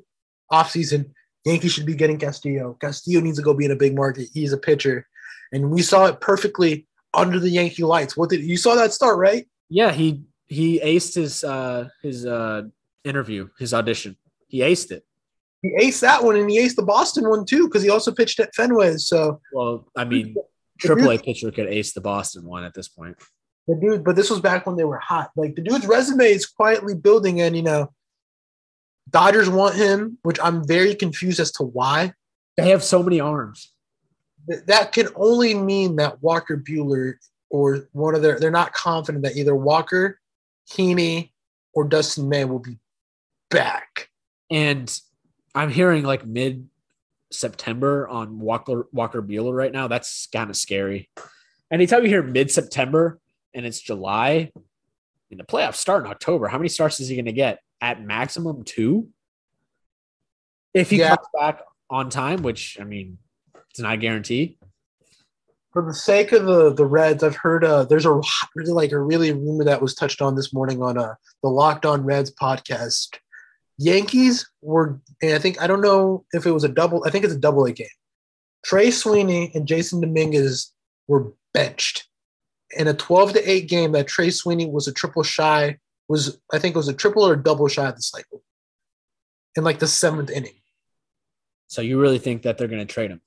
S2: offseason Yankees should be getting Castillo. Castillo needs to go be in a big market. He's a pitcher, and we saw it perfectly under the Yankee lights. What did you saw that start right?
S1: Yeah, he he aced his uh his uh interview, his audition. He aced it.
S2: He aced that one, and he aced the Boston one too because he also pitched at Fenway. So
S1: well, I mean, Triple A pitcher could ace the Boston one at this point.
S2: The dude, but this was back when they were hot. Like the dude's resume is quietly building, and you know Dodgers want him, which I'm very confused as to why.
S1: They have so many arms.
S2: That can only mean that Walker Buehler or one of their they're not confident that either Walker, Heaney, or Dustin May will be back.
S1: And I'm hearing like mid September on Walker Walker Buehler right now. That's kind of scary. Anytime you hear mid September and it's July, in the playoffs start in October. How many starts is he going to get? at maximum two. If he yeah. comes back on time, which I mean, it's not a guarantee.
S2: For the sake of the the Reds, I've heard uh, there's a really like a really rumor that was touched on this morning on uh, the Locked On Reds podcast. Yankees were, and I think I don't know if it was a double. I think it's a double A game. Trey Sweeney and Jasson Dominguez were benched in a 12 to 8 game that Trey Sweeney was a triple shy, was I think it was a triple or double shy of the cycle in like the seventh inning.
S1: So you really think that they're going to trade him?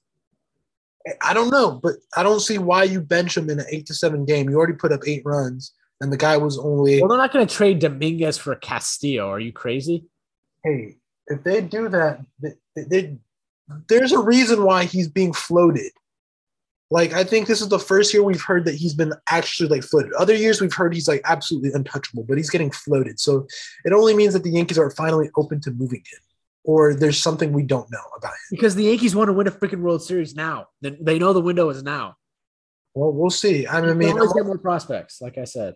S2: I don't know, but I don't see why you bench him in an eight to seven game. You already put up eight runs, and the guy was only.
S1: Well, they're not going to trade Dominguez for Castillo. Are you crazy?
S2: Hey, if they do that, they, they, there's a reason why he's being floated. Like I think this is the first year we've heard that he's been actually like floated. Other years we've heard he's like absolutely untouchable, but he's getting floated. So it only means that the Yankees are finally open to moving him, or there's something we don't know about him.
S1: Because the Yankees want to win a freaking World Series now. They know the window is now.
S2: Well, we'll see. I mean,
S1: always get more prospects, like I said.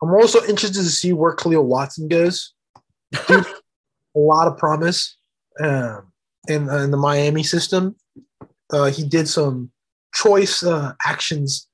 S2: I'm also interested to see where Kahlil Watson goes. Dude, a lot of promise um, in, in the Miami system. Uh, he did some choice uh, actions,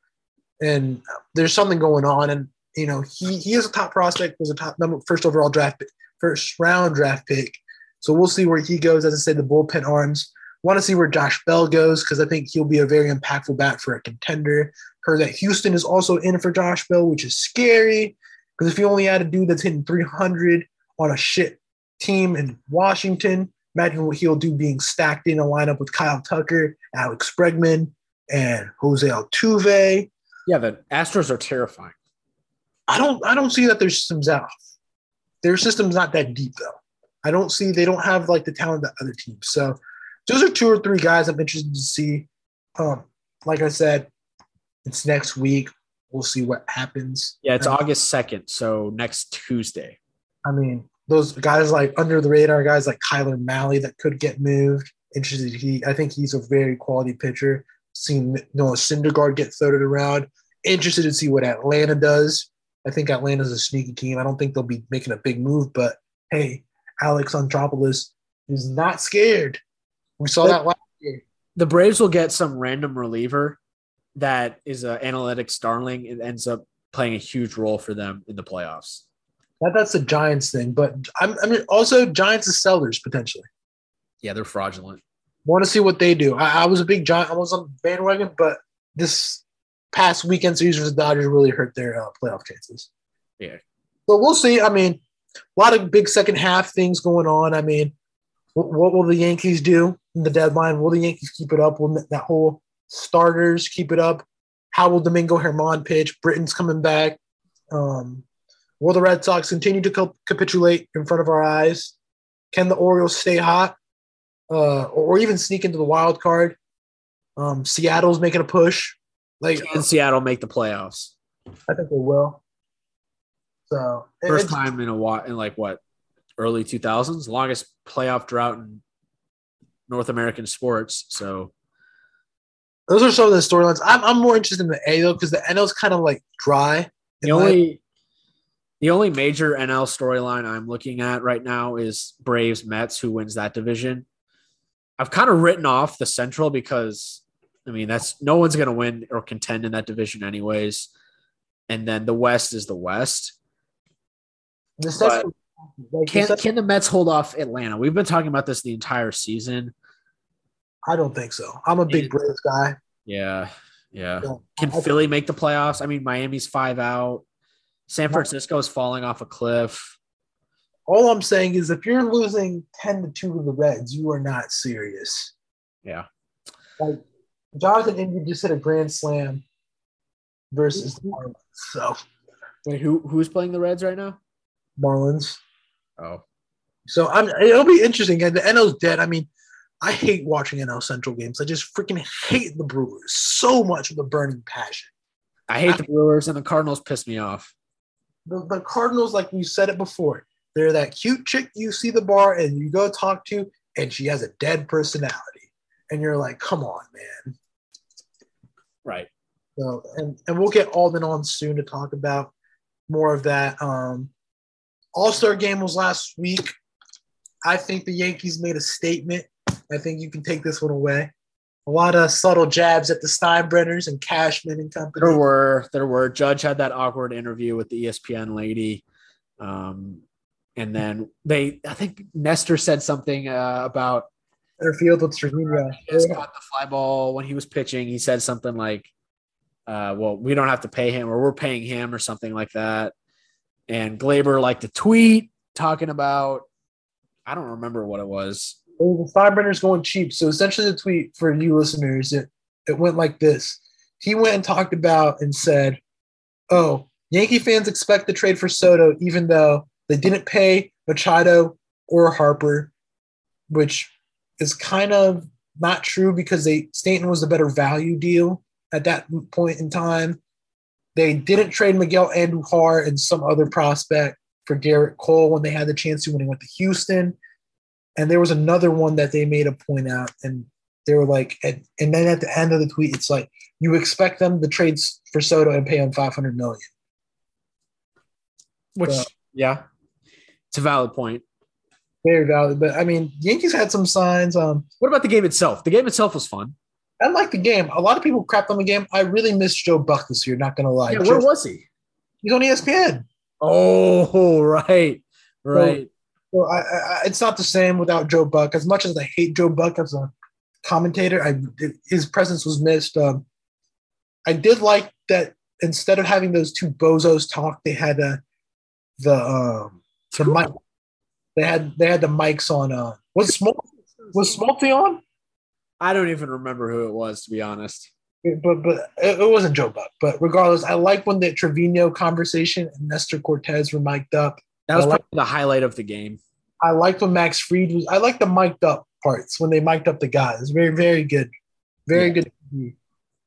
S2: and there's something going on. And you know, he he is a top prospect, was a top number first overall draft, pick, first round draft pick. So we'll see where he goes. As I said, the bullpen arms. Want to see where Josh Bell goes because I think he'll be a very impactful bat for a contender. Heard that Houston is also in for Josh Bell, which is scary because if you only had a dude that's hitting 300 on a shit team in Washington, imagine what he'll do being stacked in a lineup with Kyle Tucker, Alex Bregman, and Jose Altuve.
S1: Yeah, the Astros are terrifying.
S2: I don't I don't see that their system's out. Their system's not that deep though. I don't see they don't have like the talent that other teams. So those are two or three guys I'm interested to see. Um, like I said, it's next week. We'll see what happens.
S1: Yeah, it's August second, so next Tuesday.
S2: I mean, those guys like under the radar guys like Tyler Mahle that could get moved. Interested. He, I think he's a very quality pitcher seen Noah Syndergaard get floated around. Interested to see what Atlanta does. I think Atlanta's a sneaky team. I don't think they'll be making a big move, but hey, Alex Anthopoulos is not scared. We saw that last year.
S1: The Braves will get some random reliever that is an analytics darling and ends up playing a huge role for them in the playoffs.
S2: That, that's the Giants thing, but I'm, I mean, also Giants is sellers potentially.
S1: Yeah, they're fraudulent
S2: want to see what they do. I, I, was a big Giant. I was on bandwagon, but this past weekend series with the Dodgers really hurt their uh, playoff chances.
S1: Yeah.
S2: So we'll see. I mean, a lot of big second half things going on. I mean, what, what will the Yankees do in the deadline? Will the Yankees keep it up? Will that whole starters keep it up? How will Domingo German pitch? Britton's coming back. Um, will the Red Sox continue to capitulate in front of our eyes? Can the Orioles stay hot? uh, or even sneak into the wild card. Um, Seattle's making a push. Like
S1: Can Seattle make the playoffs?
S2: I think they will. So
S1: first time in a while in like what early 2000s, longest playoff drought in North American sports. So
S2: those are some of the storylines. I'm, I'm more interested in the A though because the NL is kind of like dry.
S1: The only the only major NL storyline I'm looking at right now is Braves Mets, who wins that division. I've kind of written off the Central because I mean that's no one's going to win or contend in that division anyways. And then the West is the West. The Central, like can the can the Mets hold off Atlanta? We've been talking about this the entire season.
S2: I don't think so. I'm a big Braves guy.
S1: Yeah, yeah. Can Philly make the playoffs? I mean, Miami's five out. San Francisco is falling off a cliff
S2: all I'm saying is if you're losing 10 to 2 to the Reds, you are not serious.
S1: Yeah.
S2: Like Jonathan India just hit a grand slam versus the mm-hmm. Marlins. So
S1: wait, who who's playing the Reds right now?
S2: Marlins.
S1: Oh.
S2: So I'm it'll be interesting. And the NL's dead. I mean, I hate watching NL Central games. I just freaking hate the Brewers so much with a burning passion.
S1: I hate I, the Brewers and the Cardinals piss me off.
S2: The, the Cardinals, like we said it before, they're that cute chick you see the bar and you go talk to, and she has a dead personality. And you're like, come on, man.
S1: Right.
S2: So, and, and we'll get Alden on soon to talk about more of that. Um, All Star game was last week. I think the Yankees made a statement. I think you can take this one away. A lot of subtle jabs at the Steinbrenners and Cashman and company.
S1: There were, there were. Judge had that awkward interview with the ESPN lady. Um, And then they, I think Nestor said something uh, about
S2: Center field with Trevino.
S1: he just caught the fly ball when he was pitching. He said something like, uh, "Well, we don't have to pay him, or we're paying him, or something like that." And Gleyber liked to tweet talking about, I don't remember what it was.
S2: The Steinbrenner's going cheap. So essentially, the tweet for you listeners, it it went like this. He went and talked about and said, "Oh, Yankee fans expect the trade for Soto, even though they didn't pay Machado or Harper, which is kind of not true because they Stanton was a better value deal at that point in time. They didn't trade Miguel Andujar and some other prospect for Gerrit Cole when they had the chance to when he went to Houston. And there was another one that they made a point out, and they were like, and, and then at the end of the tweet, it's like you expect them to trade for Soto and pay him five hundred million.
S1: Which,
S2: Yeah.
S1: yeah, it's a valid point.
S2: Very valid, but I mean, Yankees had some signs. Um,
S1: What about the game itself? The game itself was fun.
S2: I like the game. A lot of people crapped on the game. I really missed Joe Buck this year. Not gonna lie.
S1: Yeah,
S2: Joe-
S1: where was he?
S2: he's on ESPN.
S1: Oh, right, right.
S2: So I, I, it's not the same without Joe Buck. As much as I hate Joe Buck as a commentator, I his presence was missed. Um, I did like that instead of having those two bozos talk, they had uh, the um, the mic. They had they had the mics on. Uh, was Smol- was Smolty on?
S1: I don't even remember who it was, to be honest.
S2: But but it, it wasn't Joe Buck. But regardless, I like when the Trevino conversation and Nestor Cortes were mic'd up.
S1: That was
S2: I like-
S1: probably the highlight of the game.
S2: I liked when Max Fried was. I like the mic'd up parts when they mic'd up the guys. Very very good, very
S1: Yeah.
S2: good.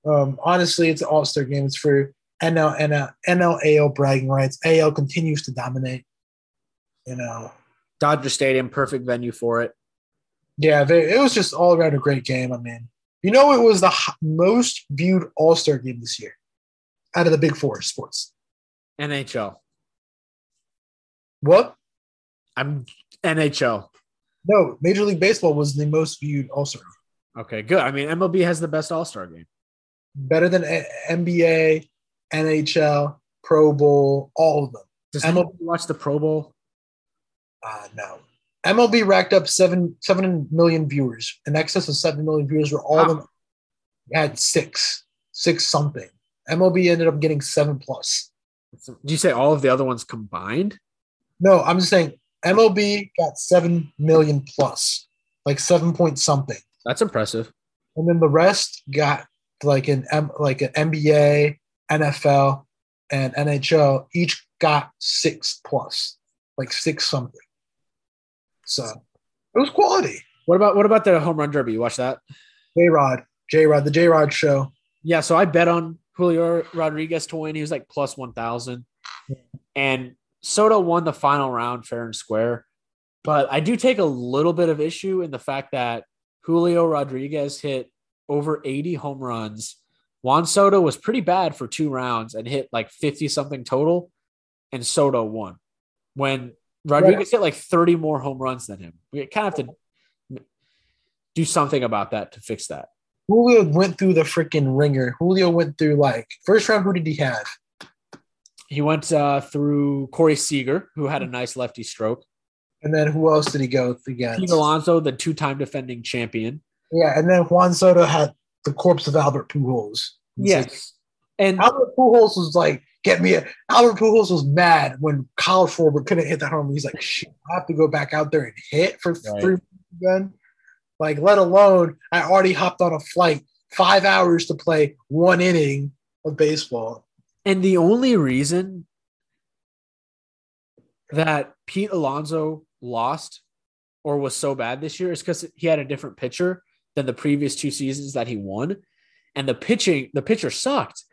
S2: Um, honestly, it's an All Star game. It's for NL NL NL AL bragging rights. AL continues to dominate. You know,
S1: Dodger Stadium, perfect venue for it.
S2: yeah, they, it was just all around a great game. I mean, you know, it was the most viewed All Star game this year out of the Big Four sports.
S1: NHL.
S2: What?
S1: I'm NHL.
S2: No, Major League Baseball was the most viewed All Star.
S1: Okay, good. I mean, MLB has the best All Star game.
S2: Better than A- NBA, NHL, Pro Bowl, all of them.
S1: Does
S2: MLB
S1: watch the Pro Bowl?
S2: Uh, no. MLB racked up seven seven million viewers, in excess of seven million viewers, were all of them had six, six something. MLB ended up getting seven plus.
S1: Do you say all of the other ones combined?
S2: No, I'm just saying MLB got seven million plus, like seven point something,
S1: That's impressive.
S2: and then the rest got like an M, like an NBA, NFL, and NHL each got six plus, like six something. So it was quality.
S1: What about what about the home run derby? You watch that?
S2: J Rod, J Rod, the J Rod show.
S1: Yeah, so I bet on Julio Rodriguez to win. He was like plus one thousand, and Soto won the final round fair and square. But I do take a little bit of issue in the fact that Julio Rodriguez hit over eighty home runs. Juan Soto was pretty bad for two rounds and hit like fifty something total, and Soto won. When Rodriguez hit like thirty more home runs than him, we kind of have to do something about that to fix that.
S2: Julio went through the freaking ringer. Julio went through like first round. Who did he have?
S1: He went uh, through Corey Seager, who had a nice lefty stroke.
S2: And then who else did he go against?
S1: Pete Alonso, the two-time defending champion.
S2: Yeah, and then Juan Soto had the corpse of Albert Pujols. Yes, like-
S1: and
S2: Albert Pujols was like, "Get me a." Albert Pujols was mad when Kyle Schwarber couldn't hit that home. run. He's like, "Shit, I have to go back out there and hit for
S1: Right.
S2: three again." Like, let alone I already hopped on a flight five hours to play one inning of baseball.
S1: And the only reason that Pete Alonso lost or was so bad this year is because he had a different pitcher than the previous two seasons that he won, and the pitching the pitcher sucked,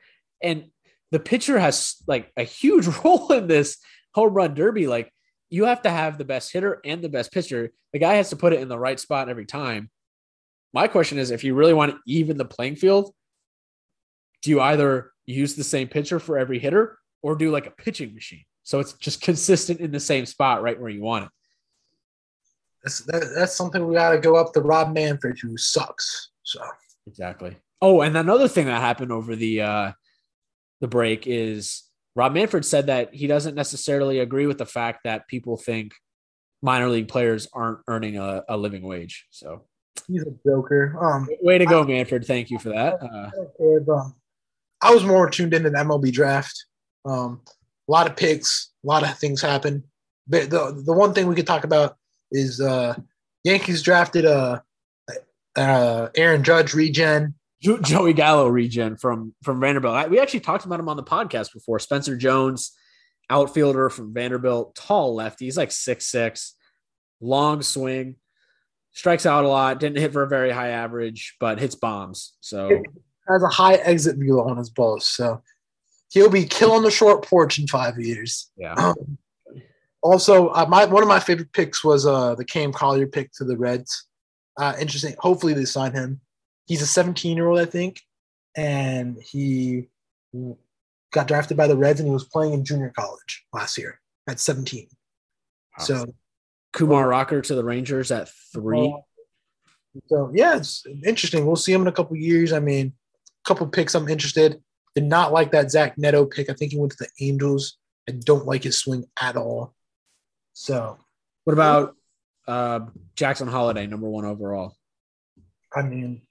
S1: and the pitcher has like a huge role in this home run derby. Like you have to have the best hitter and the best pitcher. The guy has to put it in the right spot every time. My question is, if you really want to even the playing field, do you either use the same pitcher for every hitter or do like a pitching machine? So it's just consistent in the same spot right where you want it.
S2: That's that, that's something we got to go up to Rob Manfred, who sucks. So
S1: Exactly. Oh, and another thing that happened over the uh the break is Rob Manfred said that he doesn't necessarily agree with the fact that people think minor league players aren't earning a, a living wage. So
S2: He's a joker. Um,
S1: way to go, Manfred. Thank you for that. Uh,
S2: I don't care if, I was more tuned into the MLB draft. Um, a lot of picks, a lot of things happen. The, the, the one thing we could talk about is uh, Yankees drafted uh, uh, Aaron Judge regen.
S1: Joey Gallo regen from from Vanderbilt. I, we actually talked about him on the podcast before. Spencer Jones, outfielder from Vanderbilt, tall lefty. He's like six six, long swing, strikes out a lot. Didn't hit for a very high average, but hits bombs. So
S2: Has a high exit view on his balls, so he'll be killing the short porch in five years.
S1: yeah,
S2: Um, also, uh, my one of my favorite picks was uh, the Cam Collier pick to the Reds. Uh, interesting. Hopefully, they sign him. He's a 17 year old, I think, and he got drafted by the Reds, and he was playing in junior college last year at 17. So,
S1: Kumar Rocker to the Rangers at three.
S2: so yeah, it's interesting. We'll see him in a couple years. I mean, a couple picks I'm interested. Did not like that Zach Neto pick. I think he went to the Angels. I don't like his swing at all. So,
S1: What about uh, Jackson Holliday, number one overall?
S2: I mean,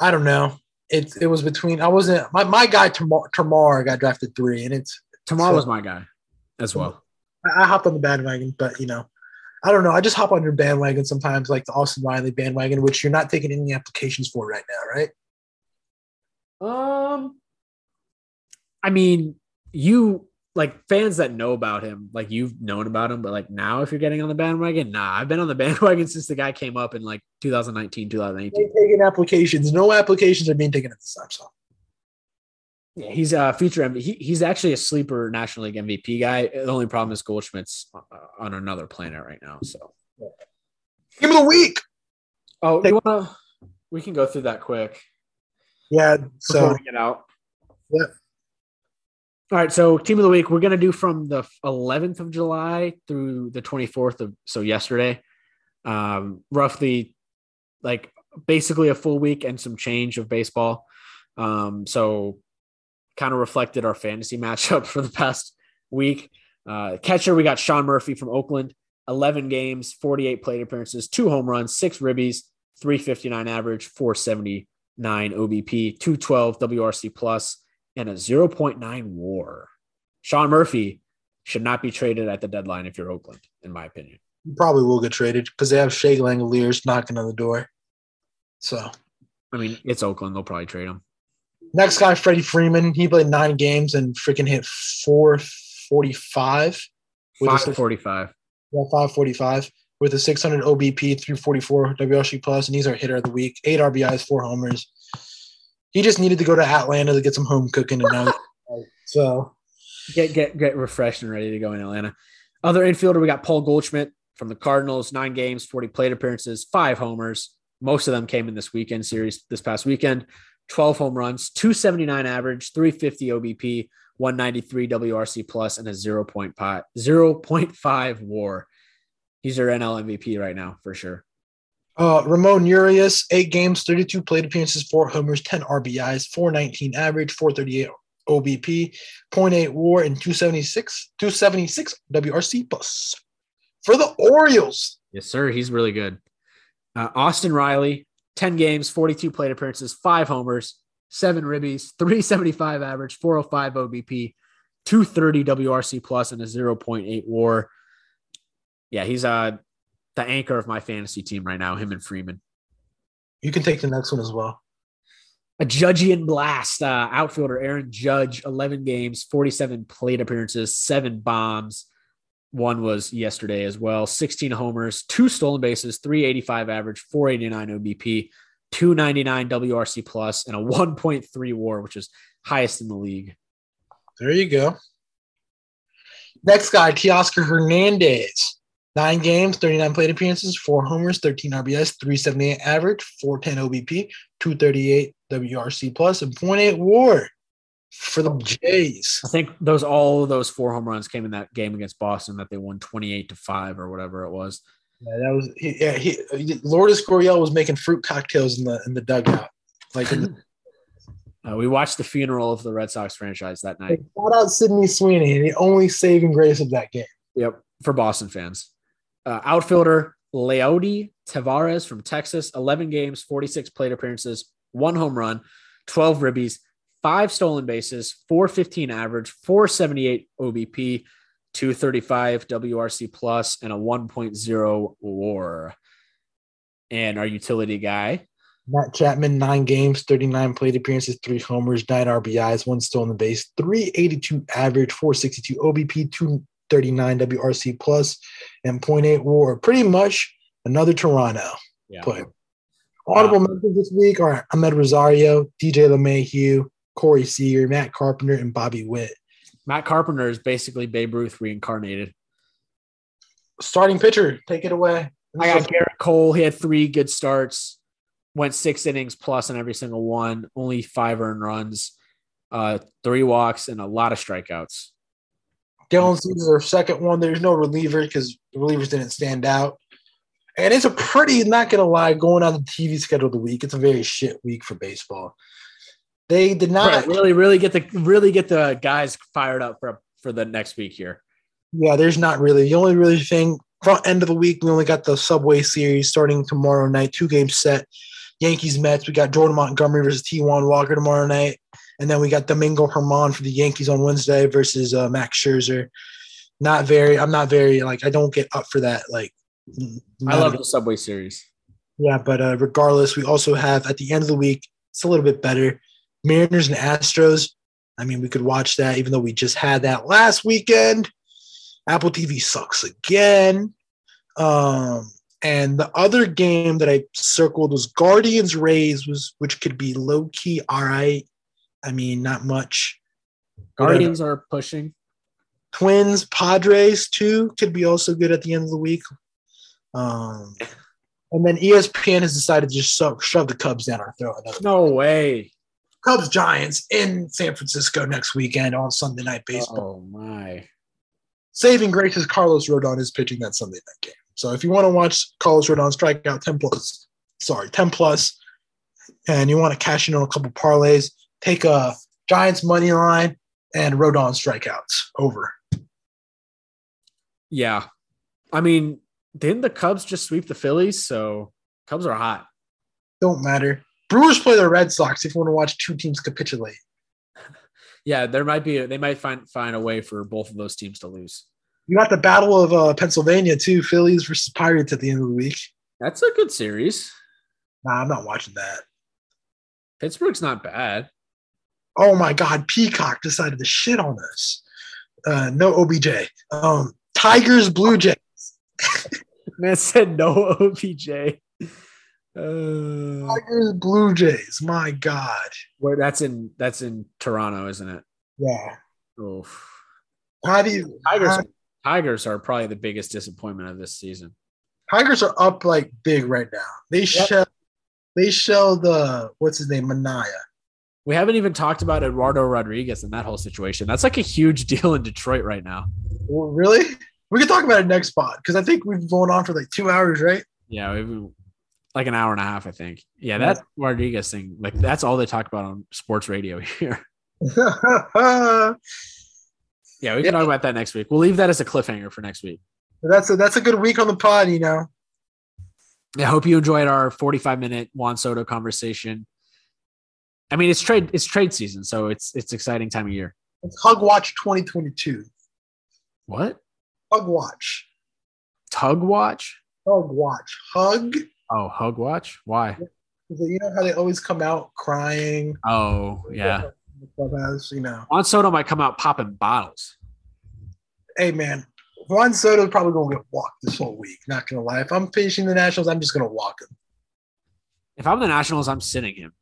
S2: I don't know. It it was between. I wasn't my my guy Tamar, Tamar got drafted three, and it's
S1: Tomorrow
S2: So-
S1: was my guy as well.
S2: I, I hopped on the bandwagon, but you know, I don't know. I just hop on your bandwagon sometimes, like the Austin Riley bandwagon, which you're not taking any applications for right now, right?
S1: Um, I mean, you like fans that know about him, like you've known about him, but like now, if you're getting on the bandwagon, nah, I've been on the bandwagon since the guy came up in like 2019, 2018.
S2: Ain't taking applications. No applications are being taken at this time. So
S1: Yeah, he's a future MVP. He, he's actually a sleeper National League MVP guy. The only problem is Goldschmidt's uh, on another planet right now. So,
S2: game of the week.
S1: oh, you wanna? We can go through that quick.
S2: Yeah. So
S1: get out.
S2: Yeah.
S1: All right. So team of the week, we're gonna do from the 11th of July through the 24th of so yesterday, um, roughly like basically a full week and some change of baseball. Um, so kind of reflected our fantasy matchup for the past week. Uh, catcher, we got Sean Murphy from Oakland, 11 games, 48 plate appearances, two home runs, six ribbies, 359 average, 479 OBP, 212 WRC plus, and a 0.9 war. Sean Murphy should not be traded at the deadline if you're Oakland, in my opinion.
S2: you probably will get traded because they have Shea Langeliers knocking on the door. So
S1: I mean, it's Oakland. They'll probably trade him.
S2: Next guy, Freddie Freeman. He played nine games and freaking hit four forty five. With a
S1: 545.
S2: Yeah, 545 with a 600 OBP, 344 WRC plus, and he's our hitter of the week. Eight RBIs, four homers. He just needed to go to Atlanta to get some home cooking, and now so
S1: Get get get refreshed and ready to go in Atlanta. Other infielder, we got Paul Goldschmidt from the Cardinals, nine games, 40 plate appearances, five homers. Most of them came in this weekend series this past weekend. 12 home runs, 279 average, 350 OBP, 193 WRC plus, and a 0.5, 0.5 war. He's your NL MVP right now for sure.
S2: uh, Ramon Urias, eight games, 32 plate appearances, four homers, 10 RBIs, 419 average, 438 OBP, 0.8 WAR, and 276 276 WRC plus for the Orioles.
S1: Yes, sir. He's really good. Uh, Austin Riley, 10 games, 42 plate appearances, five homers, seven ribbies, 375 average, 405 OBP, 230 WRC plus, and a 0.8 war. Yeah, he's uh, the anchor of my fantasy team right now, him and Freeman.
S2: You can take the next one as well.
S1: A Judgian blast. Uh, outfielder Aaron Judge, 11 games, 47 plate appearances, seven bombs. One was yesterday as well. 16 homers, two stolen bases, 385 average, 489 OBP, 299 WRC plus, and a 1.3 war, which is highest in the league.
S2: There you go. Next guy, Teoscar Hernandez. Nine games, 39 plate appearances, four homers, 13 RBIs, 378 average, 410 OBP, 238 WRC plus, and 0.8 WAR for the Jays.
S1: I think those all of those four home runs came in that game against Boston that they won 28 to 5 or whatever it was.
S2: Yeah, that was he, yeah, he, Lourdes Gurriel was making fruit cocktails in the in the dugout. Like the,
S1: Uh, we watched the funeral of the Red Sox franchise that night.
S2: shout out Sydney Sweeney, the only saving grace of that game.
S1: Yep. for Boston fans. Uh, outfielder Leody Taveras from Texas, 11 games, 46 plate appearances, one home run, 12 ribbies, five stolen bases, 415 average, 478 OBP, 235 WRC plus, and a 1.0 war. And our utility guy,
S2: Matt Chapman, nine games, 39 plate appearances, three homers, nine RBIs, one stolen base, 382 average, 462 OBP, 239 WRC plus, and 0.8 war. Pretty much another Toronto
S1: yeah.
S2: player. Audible
S1: Wow.
S2: mentions this week are Amed Rosario, DJ LeMahieu, Corey Seager, Matt Carpenter, and Bobby Witt.
S1: Matt Carpenter is basically Babe Ruth reincarnated.
S2: Starting pitcher, take it away.
S1: I got Gerrit Cole. He had three good starts, went six innings plus in every single one, only five earned runs, uh, three walks, and a lot of strikeouts.
S2: Dylan Cease's our second one. There's no reliever because the relievers didn't stand out. And it's a pretty, not gonna lie, going on the TV schedule of the week. It's a very shit week for baseball. They did not
S1: Right, really, really get the really get the guys fired up for for the next week here.
S2: Yeah, there's not really. The only really thing front end of the week, we only got the Subway Series starting tomorrow night, two game set. Yankees Mets. We got Jordan Montgomery versus Taijuan Walker tomorrow night, and then we got Domingo German for the Yankees on Wednesday versus uh, Max Scherzer. Not very. I'm not very like. I don't get up for that. Like,
S1: I love the Subway Series.
S2: Yeah, but uh, regardless, we also have at the end of the week. It's a little bit better. Mariners and Astros. I mean, we could watch that, even though we just had that last weekend. Apple TV sucks again. Um, and the other game that I circled was Guardians Rays, was which could be low key all right. I mean, not much.
S1: Guardians are pushing.
S2: Twins, Padres too could be also good at the end of the week. Um, and then ESPN has decided to just shove, shove the Cubs down our throat.
S1: No way.
S2: Cubs Giants in San Francisco next weekend on Sunday Night Baseball.
S1: Oh my.
S2: Saving grace is Carlos Rodon is pitching that Sunday night game. So if you want to watch Carlos Rodon strike out 10 plus, sorry, 10 plus, and you want to cash in on a couple parlays, take a Giants money line and Rodon strikeouts over.
S1: Yeah. I mean, didn't the Cubs just sweep the Phillies? So Cubs are hot.
S2: Don't matter. Brewers play the Red Sox if you want to watch two teams capitulate.
S1: Yeah, there might be they might find find a way for both of those teams to lose.
S2: You got the Battle of uh, Pennsylvania too, Phillies versus Pirates at the end of the week.
S1: That's a good series.
S2: Nah, I'm not watching that.
S1: Pittsburgh's not bad.
S2: Oh my God, Peacock decided to shit on us. Uh, no OBJ. Um, Tigers, Blue Jays.
S1: Man said no OBJ. Uh,
S2: Tigers, Blue Jays. My God.
S1: where that's in that's in Toronto, isn't it?
S2: Yeah.
S1: Oof.
S2: How do you?
S1: Tigers
S2: how-
S1: Tigers are probably the biggest disappointment of this season.
S2: Tigers are up like big right now. They shell. They shell the what's his name, Manoah.
S1: We haven't even talked about Eduardo Rodriguez and that whole situation. That's like a huge deal in Detroit right now.
S2: Well, really? We can talk about it next spot because I think we've been going on for like two hours, right?
S1: Yeah, we- like an hour and a half, I think. Yeah, that Rodriguez thing, like that's all they talk about on sports radio here. Yeah, we can
S2: Yeah.
S1: talk about that next week. We'll leave that as a cliffhanger for next week.
S2: that's a that's a good week on the pod, you know.
S1: I hope you enjoyed our 45 minute Juan Soto conversation. I mean, it's trade it's trade season, so it's it's exciting time of year.
S2: It's Hug Watch 2022.
S1: What?
S2: Hug Watch.
S1: Tug watch?
S2: Hug Watch. Hug.
S1: Oh, hug watch? Why?
S2: You know how they always come out crying.
S1: Oh, yeah.
S2: Clubhouse, you know.
S1: Juan Soto might come out popping bottles.
S2: Hey man, Juan Soto's probably gonna get walked this whole week. Not gonna lie. If I'm facing the Nationals, I'm just gonna walk him.
S1: If I'm the Nationals, I'm sitting him.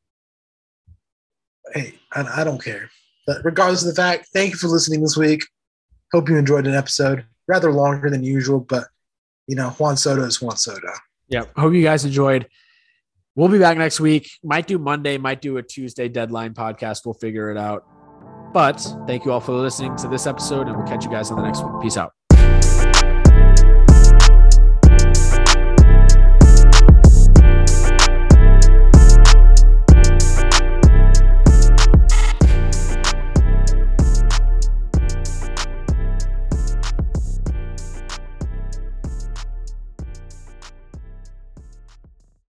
S2: Hey, I, I don't care. But regardless of the fact, thank you for listening this week. Hope you enjoyed an episode. Rather longer than usual, but you know, Juan Soto is Juan Soto.
S1: Yeah. Hope you guys enjoyed. We'll be back next week. Might do Monday, might do a Tuesday deadline podcast. We'll figure it out. But thank you all for listening to this episode, and we'll catch you guys on the next one. Peace out.